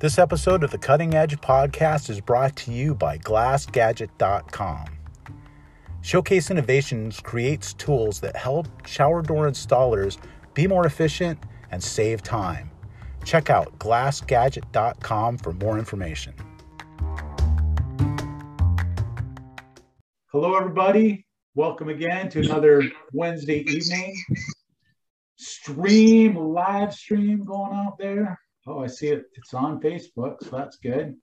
This episode of the Cutting Edge podcast is brought to you by GlassGadget.com. Showcase Innovations creates tools that help shower door installers be more efficient and save time. Check out GlassGadget.com for more information. Hello, everybody. Welcome again to another Wednesday evening stream, live stream going out there. Oh, I see it. It's on Facebook, so that's good.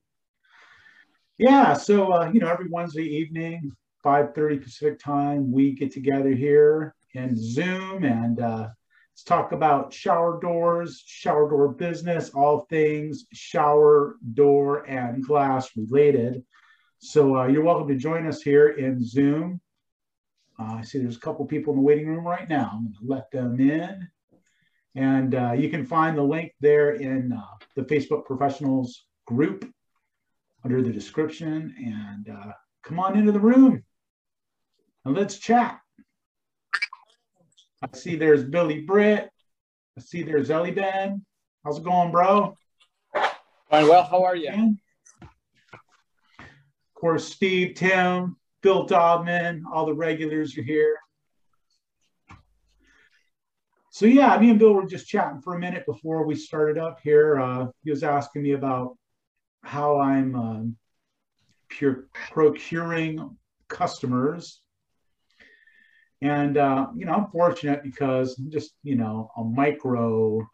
Yeah, so uh, you know, every Wednesday evening, 5:30 Pacific time, we get together here in Zoom and uh, let's talk about shower doors, shower door business, all things shower door and glass related. So uh, you're welcome to join us here in Zoom. Uh, I see there's a couple people in the waiting room right now. I'm going to let them in. And uh, you can find the link there in uh, the Facebook Professionals group under the description. And uh, come on into the room and let's chat. I see there's Billy Britt. I see there's Ellie Ben. How's it going, bro? Fine, well. How are you? Of course, Steve, Tim, Bill Dobman, all the regulars are here. So yeah, me and Bill were just chatting for a minute before we started up here. Uh, he was asking me about how I'm um, pure, procuring customers. And, uh, you know, I'm fortunate because I'm just, you know, a micro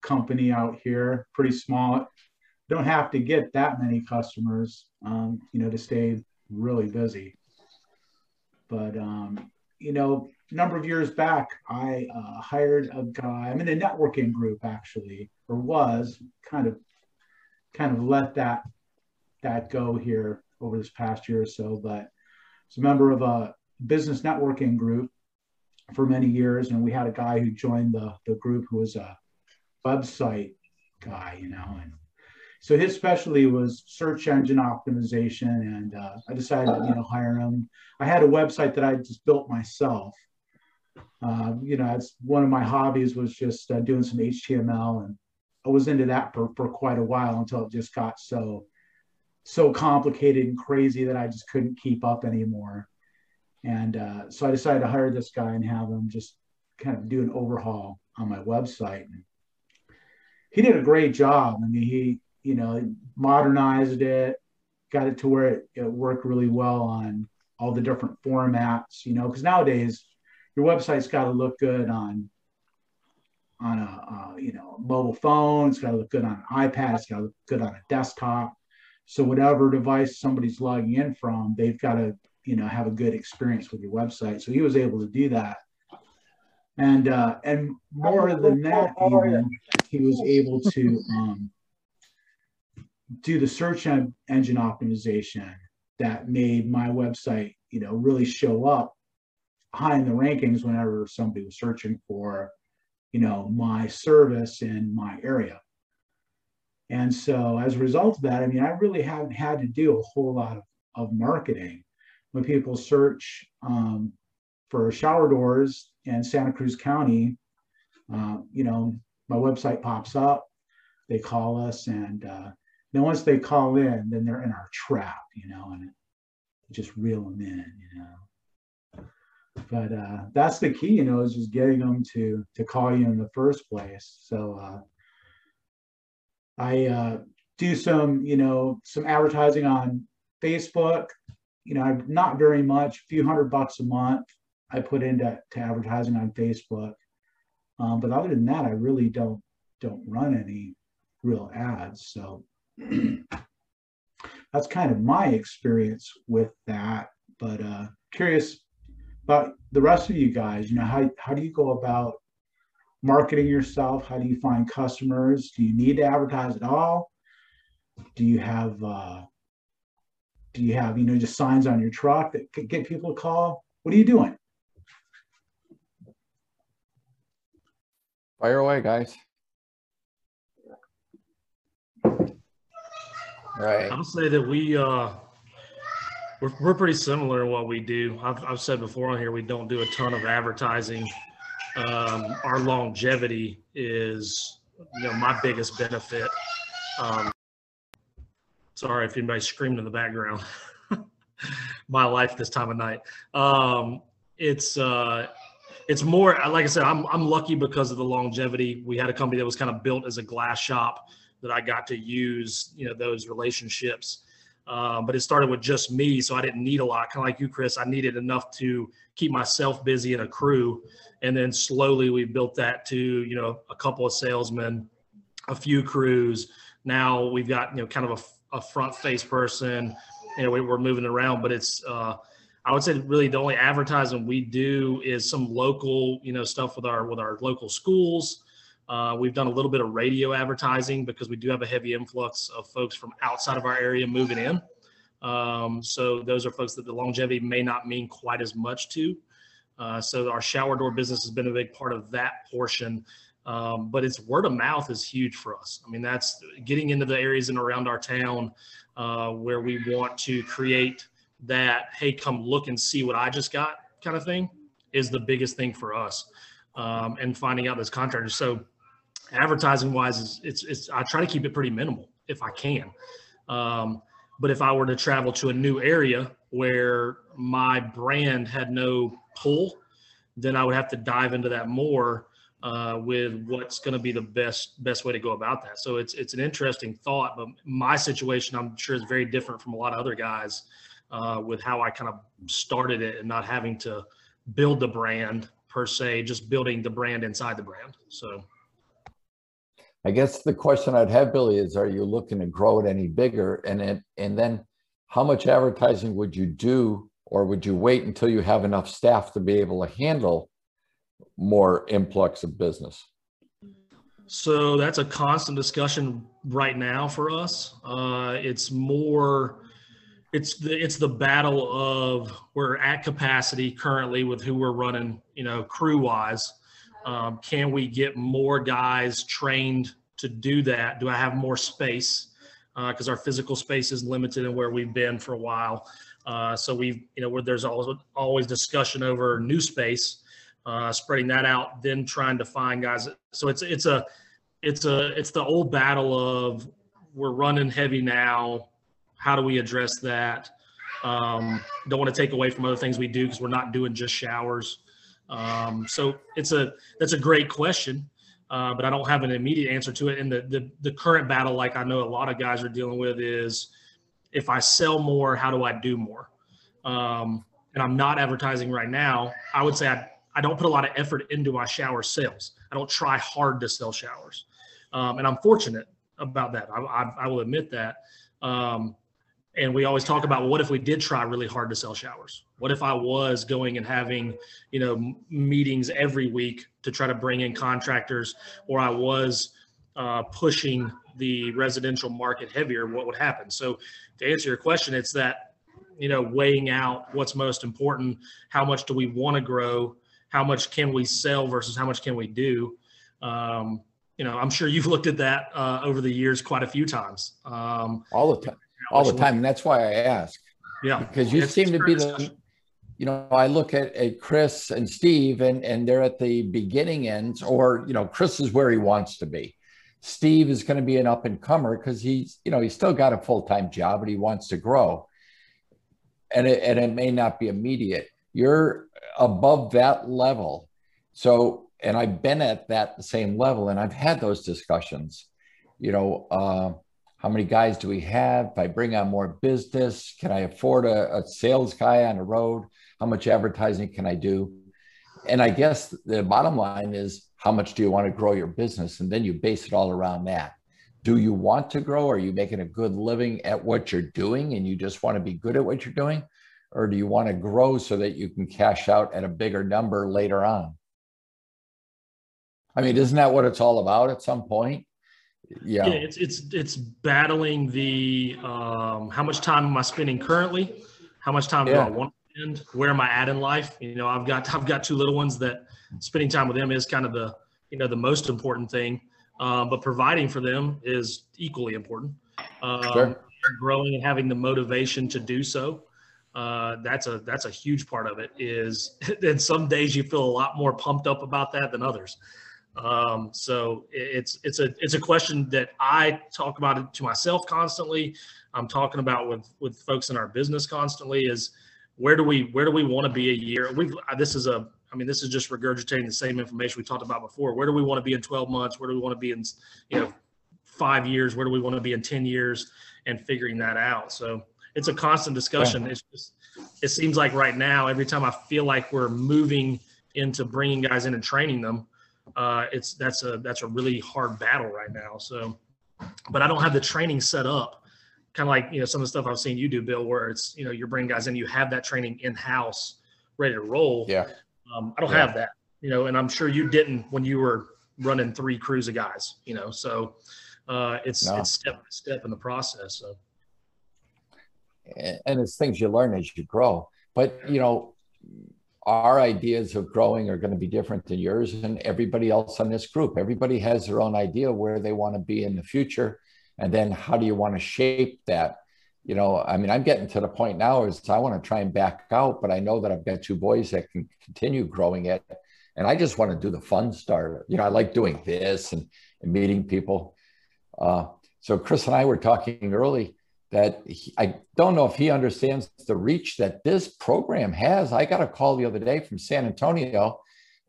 company out here, pretty small. Don't have to get that many customers, um, you know, to stay really busy. But, um, you know, a number of years back, I uh, hired a guy. I'm in a networking group actually, or was kind of, kind of let that that go here over this past year or so. But it's a member of a business networking group for many years, and we had a guy who joined the the group who was a website guy, you know, and so his specialty was search engine optimization, and uh, I decided to you know hire him. I had a website that I just built myself, uh, you know, it's one of my hobbies was just uh, doing some HTML, and I was into that for, for quite a while until it just got so so complicated and crazy that I just couldn't keep up anymore. And uh, so I decided to hire this guy and have him just kind of do an overhaul on my website. And he did a great job. I mean, he you know modernized it, got it to where it, it worked really well on all the different formats. You know, because nowadays your website's got to look good on on a uh, you know mobile phone. It's got to look good on an iPad. It's got to look good on a desktop. So whatever device somebody's logging in from, they've got to you know have a good experience with your website. So he was able to do that, and uh, and more than that, even, he was able to um, do the search engine optimization that made my website you know really show up high in the rankings whenever somebody was searching for, you know, my service in my area. And so as a result of that, I mean, I really haven't had to do a whole lot of, of marketing. When people search um, for shower doors in Santa Cruz County, uh, you know, my website pops up, they call us, and uh, then once they call in, then they're in our trap, you know, and just reel them in, you know but uh, that's the key, you know, is just getting them to to call you in the first place. So uh, I uh, do some, you know, some advertising on Facebook. You know, I'm not very much, a few hundred bucks a month. I put into to advertising on Facebook, um, but other than that, I really don't don't run any real ads. So that's kind of my experience with that. But uh, curious about the rest of you guys. You know, how, how do you go about marketing yourself? How do you find customers? Do you need to advertise at all? Do you have, uh, do you have, you know, just signs on your truck that could get people to call? What are you doing? Fire away, guys. Right. I'll say that we uh, we're, we're pretty similar in what we do. I've, I've said before on here, we don't do a ton of advertising. Um, our longevity is, you know, my biggest benefit. Um, Sorry if anybody's screaming in the background. My life this time of night. Um, it's uh, it's more like I said. I'm I'm lucky because of the longevity. We had a company that was kind of built as a glass shop that I got to use. You know those relationships. Um, but it started with just me, so I didn't need a lot. Kind of like you, Chris. I needed enough to keep myself busy and a crew, and then slowly we built that to you know a couple of salesmen, a few crews. Now we've got you know kind of a, a front face person. You know we, are moving around, but it's uh, I would say really the only advertising we do is some local you know stuff with our with our local schools. Uh, we've done a little bit of radio advertising because we do have a heavy influx of folks from outside of our area moving in. Um, so those are folks that the longevity may not mean quite as much to. Uh, so our shower door business has been a big part of that portion. Um, but it's word of mouth is huge for us. I mean, that's getting into the areas and around our town uh, where we want to create that, hey, come look and see what I just got kind of thing is the biggest thing for us. Um, and finding out those contractors. So advertising wise is it's it's I try to keep it pretty minimal if I can. Um, but if I were to travel to a new area where my brand had no pull, then I would have to dive into that more uh, with what's going to be the best best way to go about that. So it's it's an interesting thought, but my situation I'm sure is very different from a lot of other guys uh, with how I kind of started it and not having to build the brand per se, just building the brand inside the brand. So. I guess the question I'd have, Billy, is are you looking to grow it any bigger? And it, and then how much advertising would you do, or would you wait until you have enough staff to be able to handle more influx of business? So that's a constant discussion right now for us. Uh, it's more, it's the it's the battle of we're at capacity currently with who we're running, you know, crew wise um, can we get more guys trained to do that? Do I have more space? Because uh, our physical space is limited and where we've been for a while. Uh, so we've, you know, where there's always, always discussion over new space, uh, spreading that out, then trying to find guys. So it's it's a it's a it's the old battle of we're running heavy now. How do we address that? Um, don't want to take away from other things we do because we're not doing just showers. Um, so it's a that's a great question, uh, but I don't have an immediate answer to it. And the, the the current battle, like I know a lot of guys are dealing with, is if I sell more, how do I do more? Um, and I'm not advertising right now. I would say I, I don't put a lot of effort into my shower sales. I don't try hard to sell showers, um, and I'm fortunate about that. I, I, I will admit that. Um, and we always talk about what if we did try really hard to sell showers what if i was going and having you know meetings every week to try to bring in contractors or i was uh, pushing the residential market heavier what would happen so to answer your question it's that you know weighing out what's most important how much do we want to grow how much can we sell versus how much can we do um, you know i'm sure you've looked at that uh, over the years quite a few times um, all the time all the time. And that's why I ask. Yeah. Because you seem to be the, you know, I look at, at Chris and Steve and, and they're at the beginning ends or, you know, Chris is where he wants to be. Steve is going to be an up and comer because he's, you know, he's still got a full-time job, but he wants to grow. And it, and it may not be immediate. You're above that level. So, and I've been at that same level and I've had those discussions, you know, uh, how many guys do we have? If I bring on more business, can I afford a, a sales guy on the road? How much advertising can I do? And I guess the bottom line is how much do you want to grow your business? And then you base it all around that. Do you want to grow? Are you making a good living at what you're doing and you just want to be good at what you're doing? Or do you want to grow so that you can cash out at a bigger number later on? I mean, isn't that what it's all about at some point? yeah. yeah it's it's it's battling the um, how much time am I spending currently? How much time yeah. do I want Where am I at in life? You know, I've got I've got two little ones that spending time with them is kind of the you know the most important thing, um, but providing for them is equally important. Um, sure. Growing and having the motivation to do so. Uh, that's a that's a huge part of it. Is and some days you feel a lot more pumped up about that than others. Um, so it's it's a it's a question that I talk about it to myself constantly. I'm talking about with with folks in our business constantly. Is where do we where do we want to be a year? We've this is a I mean this is just regurgitating the same information we talked about before. Where do we want to be in 12 months? Where do we want to be in you know five years? Where do we want to be in 10 years? And figuring that out. So it's a constant discussion. It's just it seems like right now every time I feel like we're moving into bringing guys in and training them uh, it's that's a that's a really hard battle right now. So, but I don't have the training set up, kind of like you know some of the stuff I've seen you do, Bill, where it's you know you're bringing guys in, you have that training in house, ready to roll. Yeah. Um, I don't yeah. have that, you know, and I'm sure you didn't when you were running three crews of guys, you know. So uh, it's no. it's step by step in the process. So. And it's things you learn as you grow. But you know, our ideas of growing are going to be different than yours and everybody else on this group. Everybody has their own idea where they want to be in the future. And then how do you want to shape that? You know, I mean, I'm getting to the point now is I want to try and back out, but I know that I've got two boys that can continue growing it. And I just want to do the fun stuff. You know, I like doing this and, and meeting people. Uh, so Chris and I were talking early that he, I don't know if he understands the reach that this program has. I got a call the other day from San Antonio,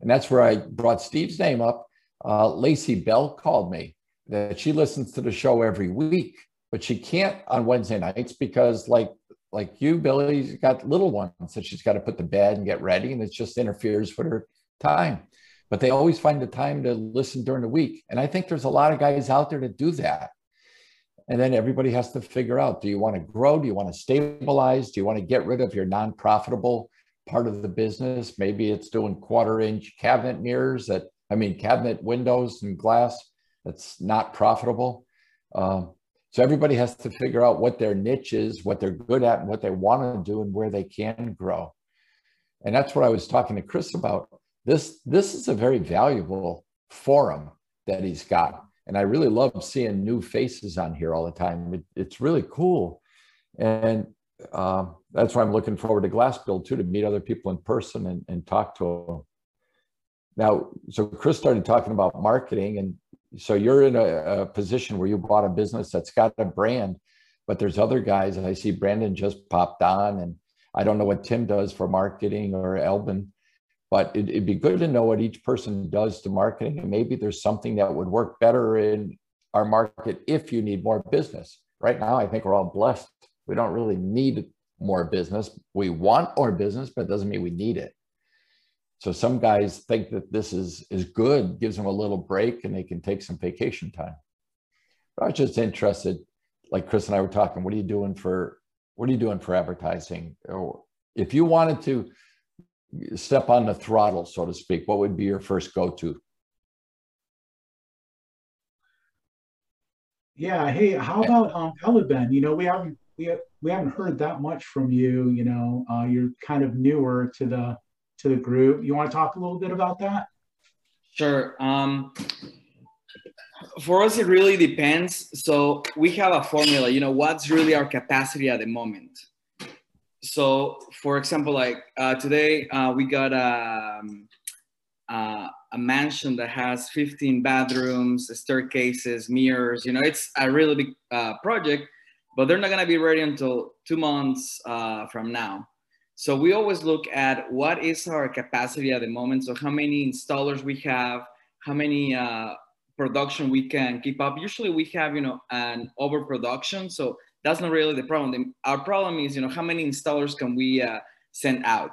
and that's where I brought Steve's name up. Uh, Lacey Bell called me that she listens to the show every week, but she can't on Wednesday nights because, like like you, Billy's got little ones that she's got to put to bed and get ready, and it just interferes with her time. But they always find the time to listen during the week, and I think there's a lot of guys out there to do that. And then everybody has to figure out do you want to grow? Do you want to stabilize? Do you want to get rid of your non profitable part of the business? Maybe it's doing quarter inch cabinet mirrors that, I mean, cabinet windows and glass that's not profitable. Um, so everybody has to figure out what their niche is, what they're good at, and what they want to do, and where they can grow. And that's what I was talking to Chris about. This this is a very valuable forum that he's got and I really love seeing new faces on here all the time. It, it's really cool, and uh, that's why I'm looking forward to GlassBuild too to meet other people in person and, and talk to them. Now, so Chris started talking about marketing, and so you're in a, a position where you bought a business that's got a brand, but there's other guys. I see Brandon just popped on, and I don't know what Tim does for marketing or Elvin but it, would be good to know what each person does to marketing and maybe there's something that would work better in our market if you need more business. Right now i think we're all blessed. We don't really need more business. We want more business but it doesn't mean we need it so some guys think that this is is good gives them a little break and they can take some vacation time but i was just interested like chris and i were talking what are you doing for what are you doing for advertising or if you wanted to step on the throttle, so to speak, what would be your first go-to? Yeah. Hey, how about um, Elaben? You know, we haven't we have, we haven't heard that much from you. You know, uh, you're kind of newer to the to the group. You want to talk a little bit about that? Sure. Um, for us, it really depends. So we have a formula. You know, what's really our capacity at the moment? so for example like uh, today uh, we got a, um, uh, a mansion that has 15 bedrooms staircases mirrors you know it's a really big uh, project but they're not going to be ready until two months uh, from now so we always look at what is our capacity at the moment so how many installers we have how many uh, production we can keep up usually we have you know an overproduction so that's not really the problem. Our problem is, you know, how many installers can we uh, send out?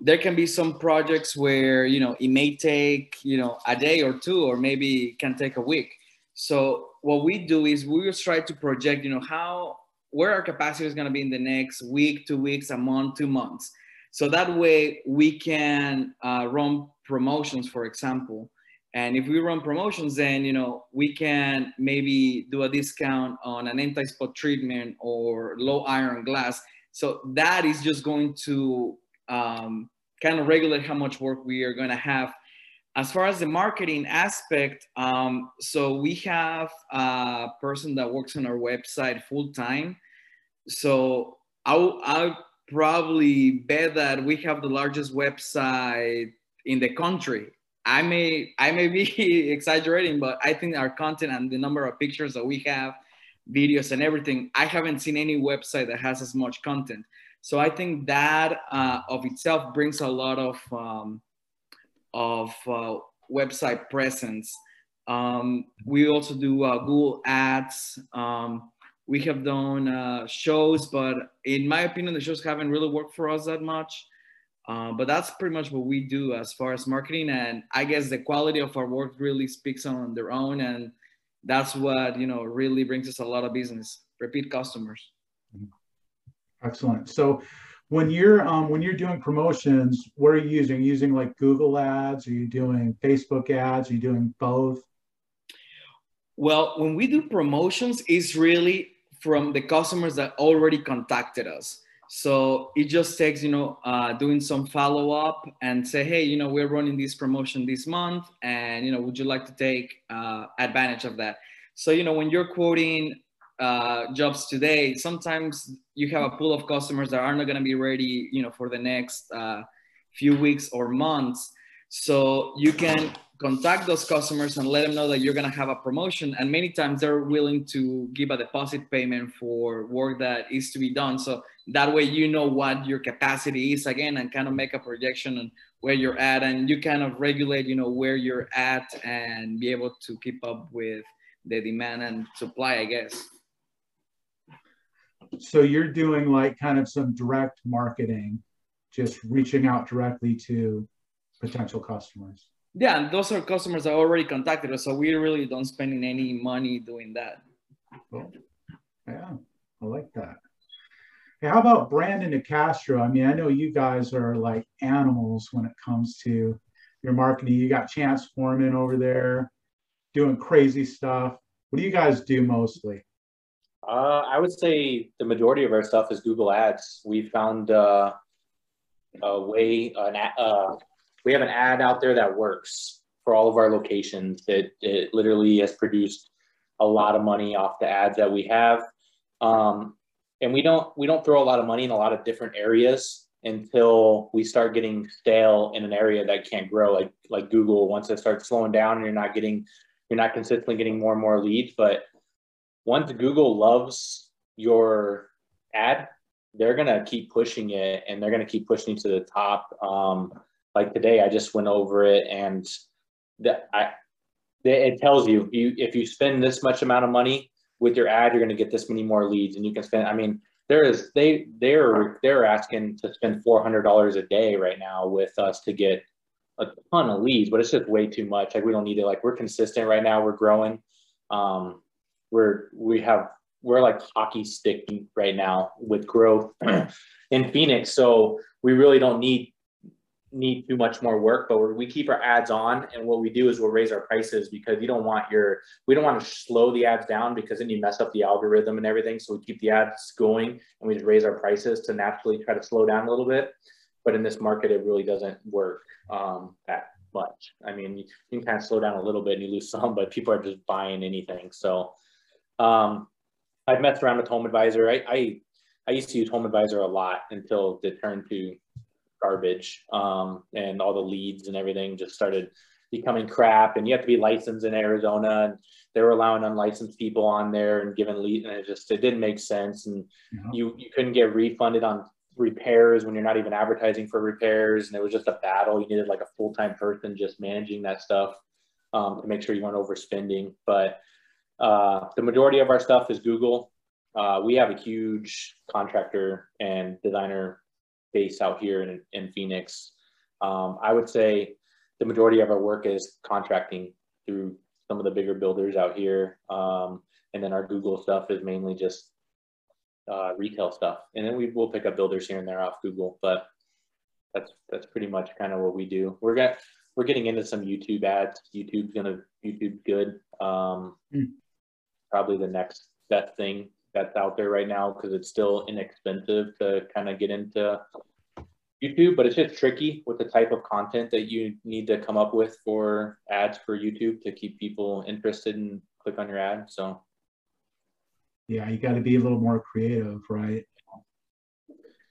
There can be some projects where, you know, it may take, you know, a day or two, or maybe can take a week. So what we do is we just try to project, you know, how, where our capacity is going to be in the next week, two weeks, a month, two months. So that way we can uh, run promotions, for example, and if we run promotions, then you know we can maybe do a discount on an anti-spot treatment or low iron glass. So that is just going to um, kind of regulate how much work we are going to have. As far as the marketing aspect, um, so we have a person that works on our website full time. So I'll, probably bet that we have the largest website in the country I may I may be exaggerating, but I think our content and the number of pictures that we have, videos and everything, I haven't seen any website that has as much content. So I think that uh, of itself brings a lot of um, of uh, website presence. Um, we also do uh, Google Ads. Um, we have done uh, shows, but in my opinion, the shows haven't really worked for us that much. Uh, but that's pretty much what we do as far as marketing, and I guess the quality of our work really speaks on their own, and that's what you know really brings us a lot of business, repeat customers. Excellent. So when you're um, when you're doing promotions, what are you using? Are you using like Google ads? Are you doing Facebook ads? Are you doing both? Well, when we do promotions, it's really from the customers that already contacted us. So it just takes, you know, uh, doing some follow up and say, hey, you know, we're running this promotion this month, and you know, would you like to take uh, advantage of that? So you know, when you're quoting uh, jobs today, sometimes you have a pool of customers that are not going to be ready, you know, for the next uh, few weeks or months. So you can contact those customers and let them know that you're going to have a promotion. And many times they're willing to give a deposit payment for work that is to be done. So that way you know what your capacity is again and kind of make a projection on where you're at and you kind of regulate, you know, where you're at and be able to keep up with the demand and supply, I guess so you're doing like kind of some direct marketing, just reaching out directly to potential customers. Yeah, and those are customers that already contacted us, so we really don't spend any money doing that. Cool. Yeah, I like that. Hey, how about Brandon DeCastro? I mean, I know you guys are like animals when it comes to your marketing. You got Chance Foreman over there doing crazy stuff. What do you guys do mostly? Uh, I would say the majority of our stuff is Google Ads. We found uh, a way, an uh, we have an ad out there that works for all of our locations. It, it literally has produced a lot of money off the ads that we have. Um, and we don't we don't throw a lot of money in a lot of different areas until we start getting stale in an area that can't grow like like Google once it starts slowing down and you're not getting you're not consistently getting more and more leads but once Google loves your ad, they're gonna keep pushing it and they're gonna keep pushing to the top. Um, like today, I just went over it and that I it tells you you if you spend this much amount of money with your ad, you're gonna get this many more leads, and you can spend. I mean, there is they they're they're asking to spend four hundred dollars a day right now with us to get a ton of leads, but it's just way too much. Like we don't need it. Like we're consistent right now. We're growing. Um, we're we have we're like hockey stick right now with growth in Phoenix. So we really don't need need too much more work, but we keep our ads on. And what we do is we'll raise our prices because you don't want your we don't want to slow the ads down because then you mess up the algorithm and everything. So we keep the ads going and we just raise our prices to naturally try to slow down a little bit. But in this market, it really doesn't work um, that much. I mean, you, you can kind of slow down a little bit and you lose some, but people are just buying anything. So um, I've messed around with HomeAdvisor. I, I, I used to use HomeAdvisor a lot until it turned to garbage um, and all the leads and everything just started becoming crap. And you have to be licensed in Arizona, and they were allowing unlicensed people on there and giving lead, and it just it didn't make sense. And yeah. you you couldn't get refunded on repairs when you're not even advertising for repairs, and it was just a battle. You needed like a full time person just managing that stuff um, to make sure you weren't overspending. But uh, the majority of our stuff is Google. Uh, we have a huge contractor and designer base out here in, in Phoenix. Um, I would say the majority of our work is contracting through some of the bigger builders out here. Um, and then our Google stuff is mainly just uh, retail stuff. And then we will pick up builders here and there off Google, but that's that's pretty much kind of what we do. We're got we're getting into some YouTube ads. YouTube's gonna YouTube's good. Um, mm probably the next best thing that's out there right now because it's still inexpensive to kind of get into YouTube, but it's just tricky with the type of content that you need to come up with for ads for YouTube to keep people interested and click on your ad. So, yeah, you got to be a little more creative, right?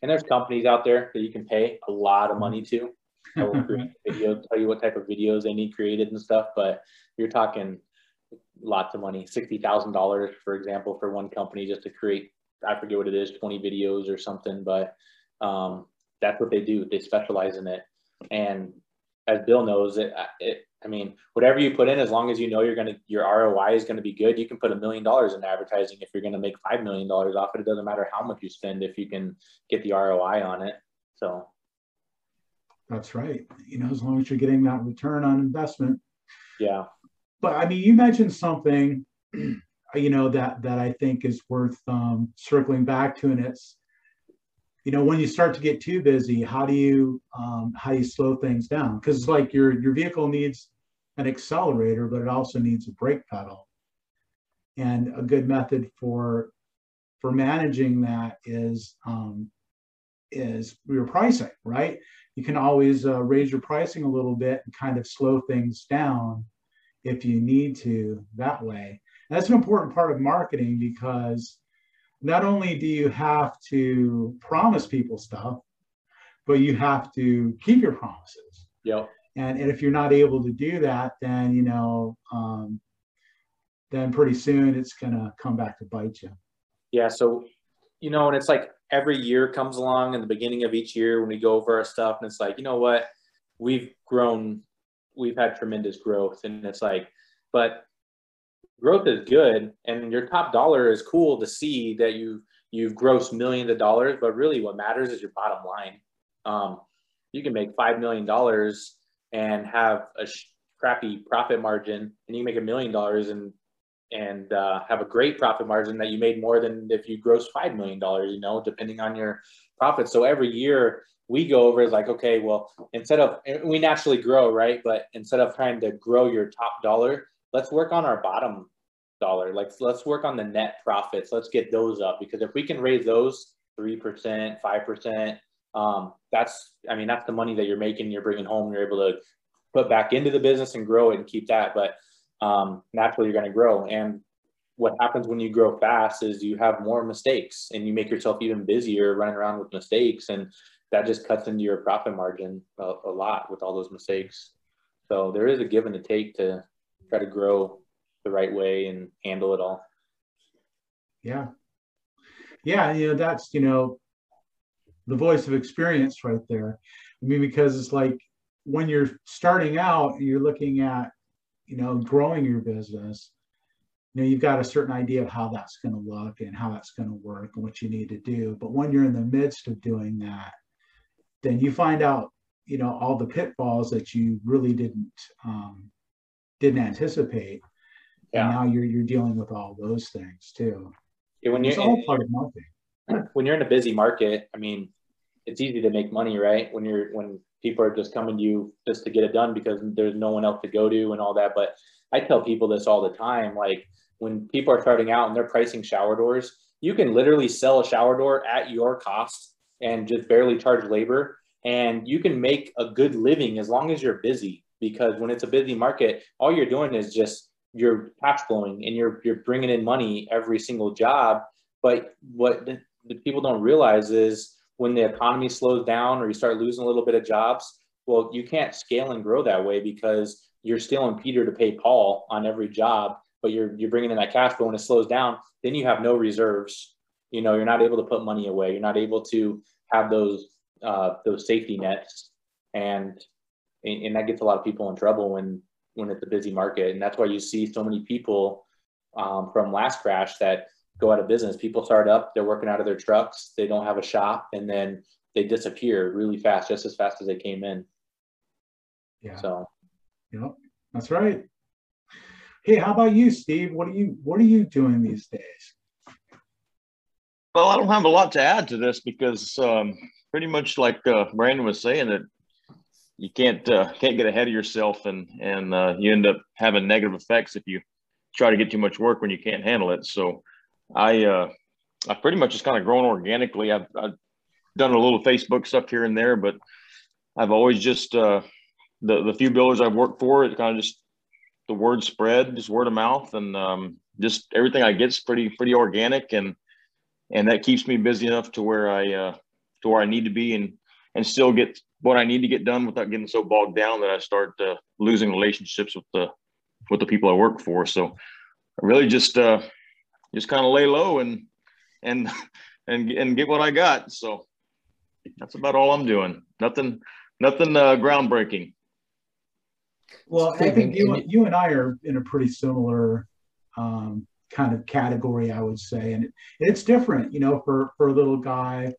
And there's companies out there that you can pay a lot of money to will create video, tell you what type of videos they need created and stuff. But you're talking lots of money, sixty thousand dollars, for example, for one company just to create. I forget what it is, twenty videos or something, but um, that's what they do. They specialize in it, and as Bill knows, it, it I mean, whatever you put in, as long as you know you're gonna your ROI is gonna be good, you can put a million dollars in advertising if you're gonna make five million dollars off it. It doesn't matter how much you spend if you can get the ROI on it. So that's right. You know, as long as you're getting that return on investment. Yeah. But I mean, you mentioned something, you know, that that I think is worth um, circling back to, and it's you know when you start to get too busy how do you um, how do you slow things down? Because it's like your your vehicle needs an accelerator but it also needs a brake pedal. And a good method for for managing that is um, is your pricing right? You can always uh, raise your pricing a little bit and kind of slow things down if you need to that way and that's an important part of marketing because not only do you have to promise people stuff, but you have to keep your promises. Yep. And, and if you're not able to do that, then you know, um, then pretty soon it's gonna come back to bite you. Yeah. So, you know, and it's like every year comes along in the beginning of each year when we go over our stuff, and it's like, you know what, we've grown, we've had tremendous growth, and it's like, but growth is good and your top dollar is cool to see that you you've grossed millions of dollars but really what matters is your bottom line. Um, you can make five million dollars and have a sh- crappy profit margin and you make a million dollars and and uh, have a great profit margin that you made more than if you gross five million dollars you know depending on your profit so every year we go over is like okay well instead of we naturally grow right but instead of trying to grow your top dollar let's work on our bottom dollar. Like let's work on the net profits. Let's get those up because if we can raise those three percent, five percent, um, that's I mean that's the money that you're making. You're bringing home. You're able to put back into the business and grow it and keep that. But um, naturally, you're going to grow. And what happens when you grow fast is you have more mistakes and you make yourself even busier running around with mistakes and that just cuts into your profit margin a, a lot with all those mistakes. So there is a give and a take to try to grow the right way and handle it all. Yeah. Yeah, you know, that's, you know, the voice of experience right there. I mean, because it's like when you're starting out, you're looking at, you know, growing your business, you know, you've got a certain idea of how that's going to look and how that's going to work and what you need to do. But when you're in the midst of doing that, then you find out, you know, all the pitfalls that you really didn't um, didn't anticipate yeah. And now you're you're dealing with all those things too. Yeah, when you're all in, part of marketing. When you're in a busy market, I mean, it's easy to make money, right? When you're when people are just coming to you just to get it done because there's no one else to go to and all that. But I tell people this all the time, like when people are starting out and they're pricing shower doors, you can literally sell a shower door at your cost and just barely charge labor and you can make a good living as long as you're busy because when it's a busy market all you're doing is just you're cash flowing and you're you're bringing in money every single job. But what the, the people don't realize is when the economy slows down or you start losing a little bit of jobs, well, you can't scale and grow that way because you're stealing Peter to pay Paul on every job, but you're you're bringing in that cash flow when it slows down. Then you have no reserves. You know, you're not able to put money away. You're not able to have those uh, those safety nets, and and that gets a lot of people in trouble when when it's a busy market. And that's why you see so many people um, from last crash that go out of business. People start up, they're working out of their trucks, they don't have a shop, and then they disappear really fast, just as fast as they came in. Yeah. So. Yep, that's right. Hey, how about you, Steve? What are you What are you doing these days? Well, I don't have a lot to add to this because um, pretty much like uh, Brandon was saying, that you can't uh, can't get ahead of yourself, and and uh, you end up having negative effects if you try to get too much work when you can't handle it. So, I uh, I pretty much just kind of grown organically. I've, I've done a little Facebook stuff here and there, but I've always just uh, the the few builders I've worked for, it kind of just the word spread, just word of mouth, and um, just everything I get's pretty pretty organic, and and that keeps me busy enough to where I uh, to where I need to be, and and still get what I need to get done without getting so bogged down that I start uh, losing relationships with the with the people I work for. So I really just uh, just kind of lay low and and and and get what I got. So that's about all I'm doing. Nothing nothing uh, groundbreaking. Well, I think you, you and I are in a pretty similar um, kind of category, I would say, and it's different, you know, for for a little guy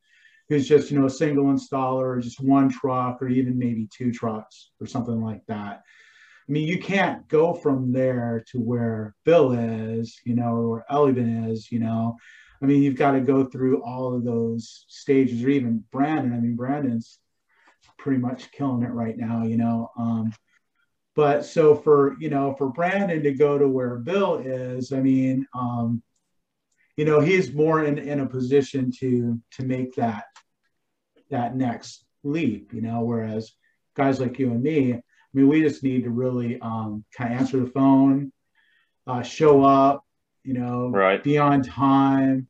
who's just you know a single installer, or just one truck, or even maybe two trucks or something like that. I mean, you can't go from there to where Bill is, you know, or Ellivan is, you know. I mean, you've got to go through all of those stages, or even Brandon. I mean, Brandon's pretty much killing it right now, you know. Um, but so for you know for Brandon to go to where Bill is, I mean, um, you know, he's more in, in a position to to make that that next leap, you know, whereas guys like you and me, I mean, we just need to really um, kind of answer the phone, uh, show up, you know, right. be on time,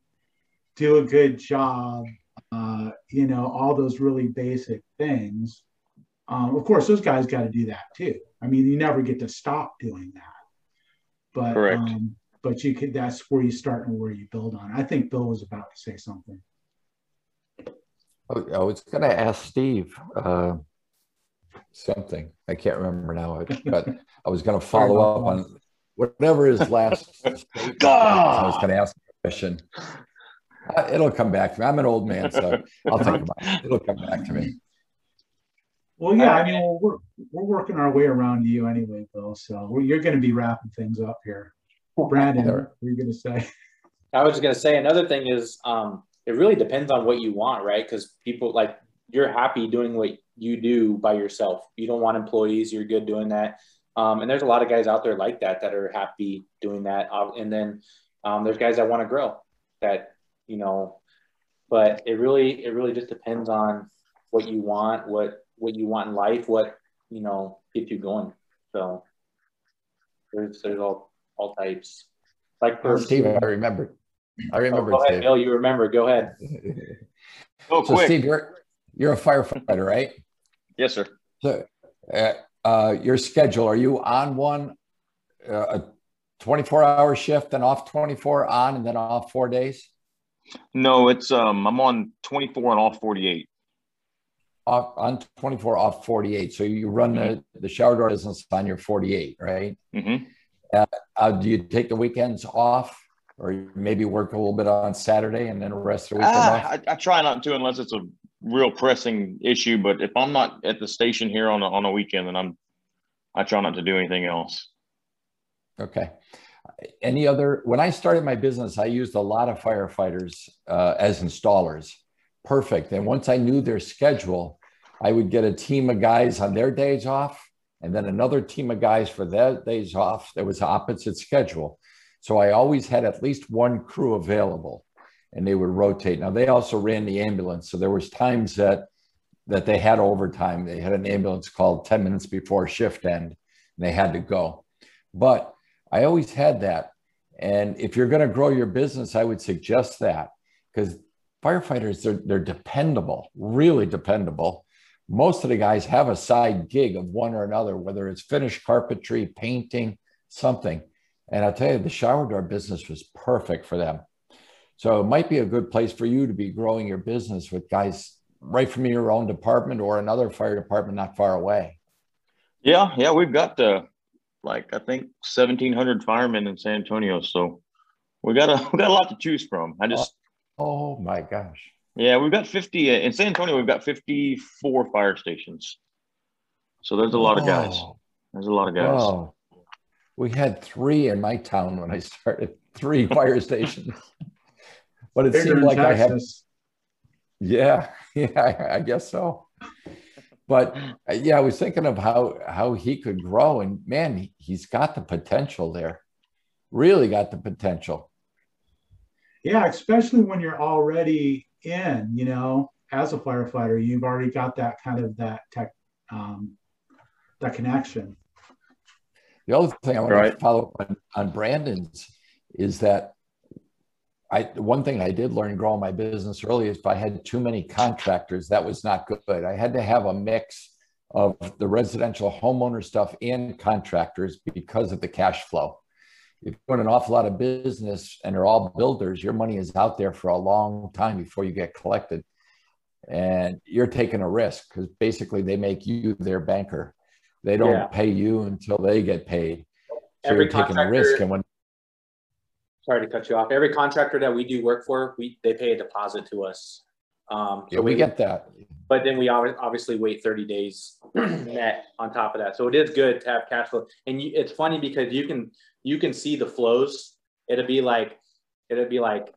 do a good job, uh, you know, all those really basic things. Um, of course, those guys got to do that too. I mean, you never get to stop doing that. But Correct. Um, but you could that's where you start and where you build on. I think Bill was about to say something. Oh, I was going to ask Steve uh, something. I can't remember now, but I was going to follow up on whatever his last statement. I was going to ask a question. Uh, it'll come back to me. I'm an old man, so I'll think about it. It'll come back to me. Well, yeah, I mean, well, we're we're working our way around you anyway, Bill. So you're going to be wrapping things up here. Brandon, what are you going to say? I was going to say another thing is um, it really depends on what you want, right? Because people like you're happy doing what you do by yourself. You don't want employees. You're good doing that. Um, and there's a lot of guys out there like that that are happy doing that. Uh, and then um, there's guys that want to grow that you know. But it really it really just depends on what you want, what what you want in life, what you know gets you going. So there's there's all all types. Like for Steve, I remember. I remember. Oh, go ahead, Bill. You remember? Go ahead. oh, so quick. Steve, you're you're a firefighter, right? Yes, sir. So, uh, uh, your schedule are you on one uh, a 24 hour shift and off 24 on and then off four days? No, it's um I'm on 24 and off 48 off on 24 off 48 so you run the, the shower door business on your 48 right? Mm-hmm. uh, uh, do you take the weekends off or maybe work a little bit on saturday and then the rest of the weekend uh, I, I, try not to unless it's a real pressing issue but if i'm not at the station here on a, on a weekend then i'm i try not to do anything else. Okay. Any other when i started my business i used a lot of firefighters uh, as installers perfect. And once I knew their schedule, I would get a team of guys on their days off and then another team of guys for their days off that was opposite schedule. So I always had at least one crew available and they would rotate. Now they also ran the ambulance. So there was times that that they had overtime. They had an ambulance called 10 minutes before shift end and they had to go. But I always had that. And if you're going to grow your business, I would suggest that because firefighters, they're, they're dependable, really dependable. Most of the guys have a side gig of one or another, whether it's finished carpentry, painting, something. And I'll tell you, the shower door business was perfect for them. So it might be a good place for you to be growing your business with guys right from your own department or another fire department not far away. Yeah, yeah, we've got uh, like I think seventeen hundred firemen in San Antonio, so we got a we got a lot to choose from. I just Oh my gosh. Yeah, we've got 50 uh, in San Antonio. We've got 54 fire stations. So there's a lot of guys. There's a lot of guys. Oh, we had three in my town when I started, three fire stations. But it seemed like I had. Yeah, yeah, I guess so. But uh, yeah, I was thinking of how how he could grow, and man, he's got the potential there. Really got the potential yeah especially when you're already in you know as a firefighter you've already got that kind of that tech um, that connection the other thing i want right. to follow up on, on brandon's is that I one thing I did learn growing my business early is if I had too many contractors, that was not good. I had to have a mix of the residential homeowner stuff and contractors because of the cash flow. If you're doing an awful lot of business and they're all builders, your money is out there for a long time before you get collected. And you're taking a risk because basically they make you their banker. They don't yeah. pay you until they get paid. So Every you're taking a risk. And when sorry to cut you off. Every contractor that we do work for, we they pay a deposit to us. Um, yeah, we, we get that. But then we obviously wait 30 days net on top of that. So it is good to have cash flow. And you, it's funny because you can you can see the flows. It'll be like it'll be like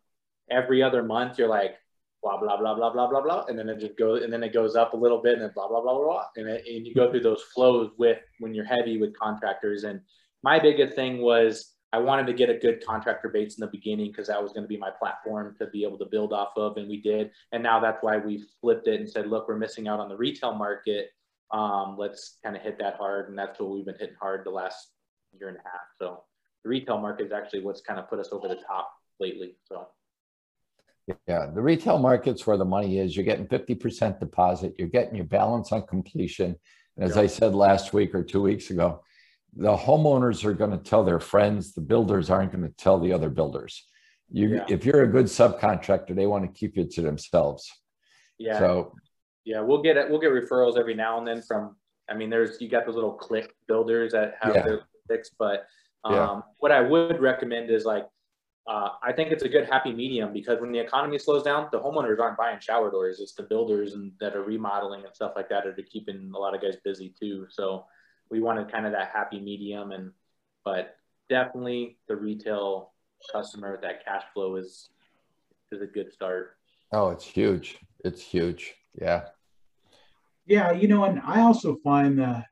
every other month you're like blah blah blah blah blah blah blah, and then it just goes and then it goes up a little bit and then blah blah blah blah, blah and, it, and you go through those flows with when you're heavy with contractors. And my biggest thing was I wanted to get a good contractor base in the beginning because that was going to be my platform to be able to build off of, and we did. And now that's why we flipped it and said, look, we're missing out on the retail market. Um, let's kind of hit that hard, and that's what we've been hitting hard the last year and a half. So the retail market is actually what's kind of put us over the top lately. So. Yeah, the retail market's where the money is. You're getting 50% deposit. You're getting your balance on completion. And as I said last week or two weeks ago, the homeowners are going to tell their friends the builders aren't going to tell the other builders you yeah. if you're a good subcontractor they want to keep you to themselves yeah so yeah we'll get it we'll get referrals every now and then from i mean there's you got those little click builders that have yeah. their clicks but um, yeah. what i would recommend is like uh, I think it's a good happy medium because when the economy slows down, the homeowners aren't buying shower doors. It's the builders and that are remodeling and stuff like that that are keeping a lot of guys busy too. So we wanted kind of that happy medium and but definitely the retail customer that cash flow is is a good start. Oh, it's huge. It's huge. Yeah. Yeah, you know, and I also find that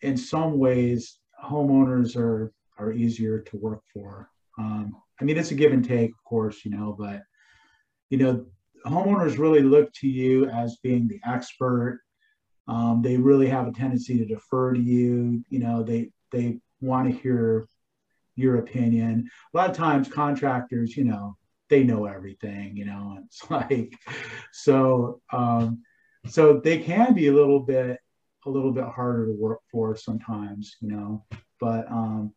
in some ways homeowners are are easier to work for. Um, I mean, it's a give and take, of course, you know, but you know, homeowners really look to you as being the expert um, they really have a tendency to defer to you. You know, they they want to hear your opinion. A lot of times, contractors, you know, they know everything. You know, it's like so. Um, so they can be a little bit a little bit harder to work for sometimes. You know, but um,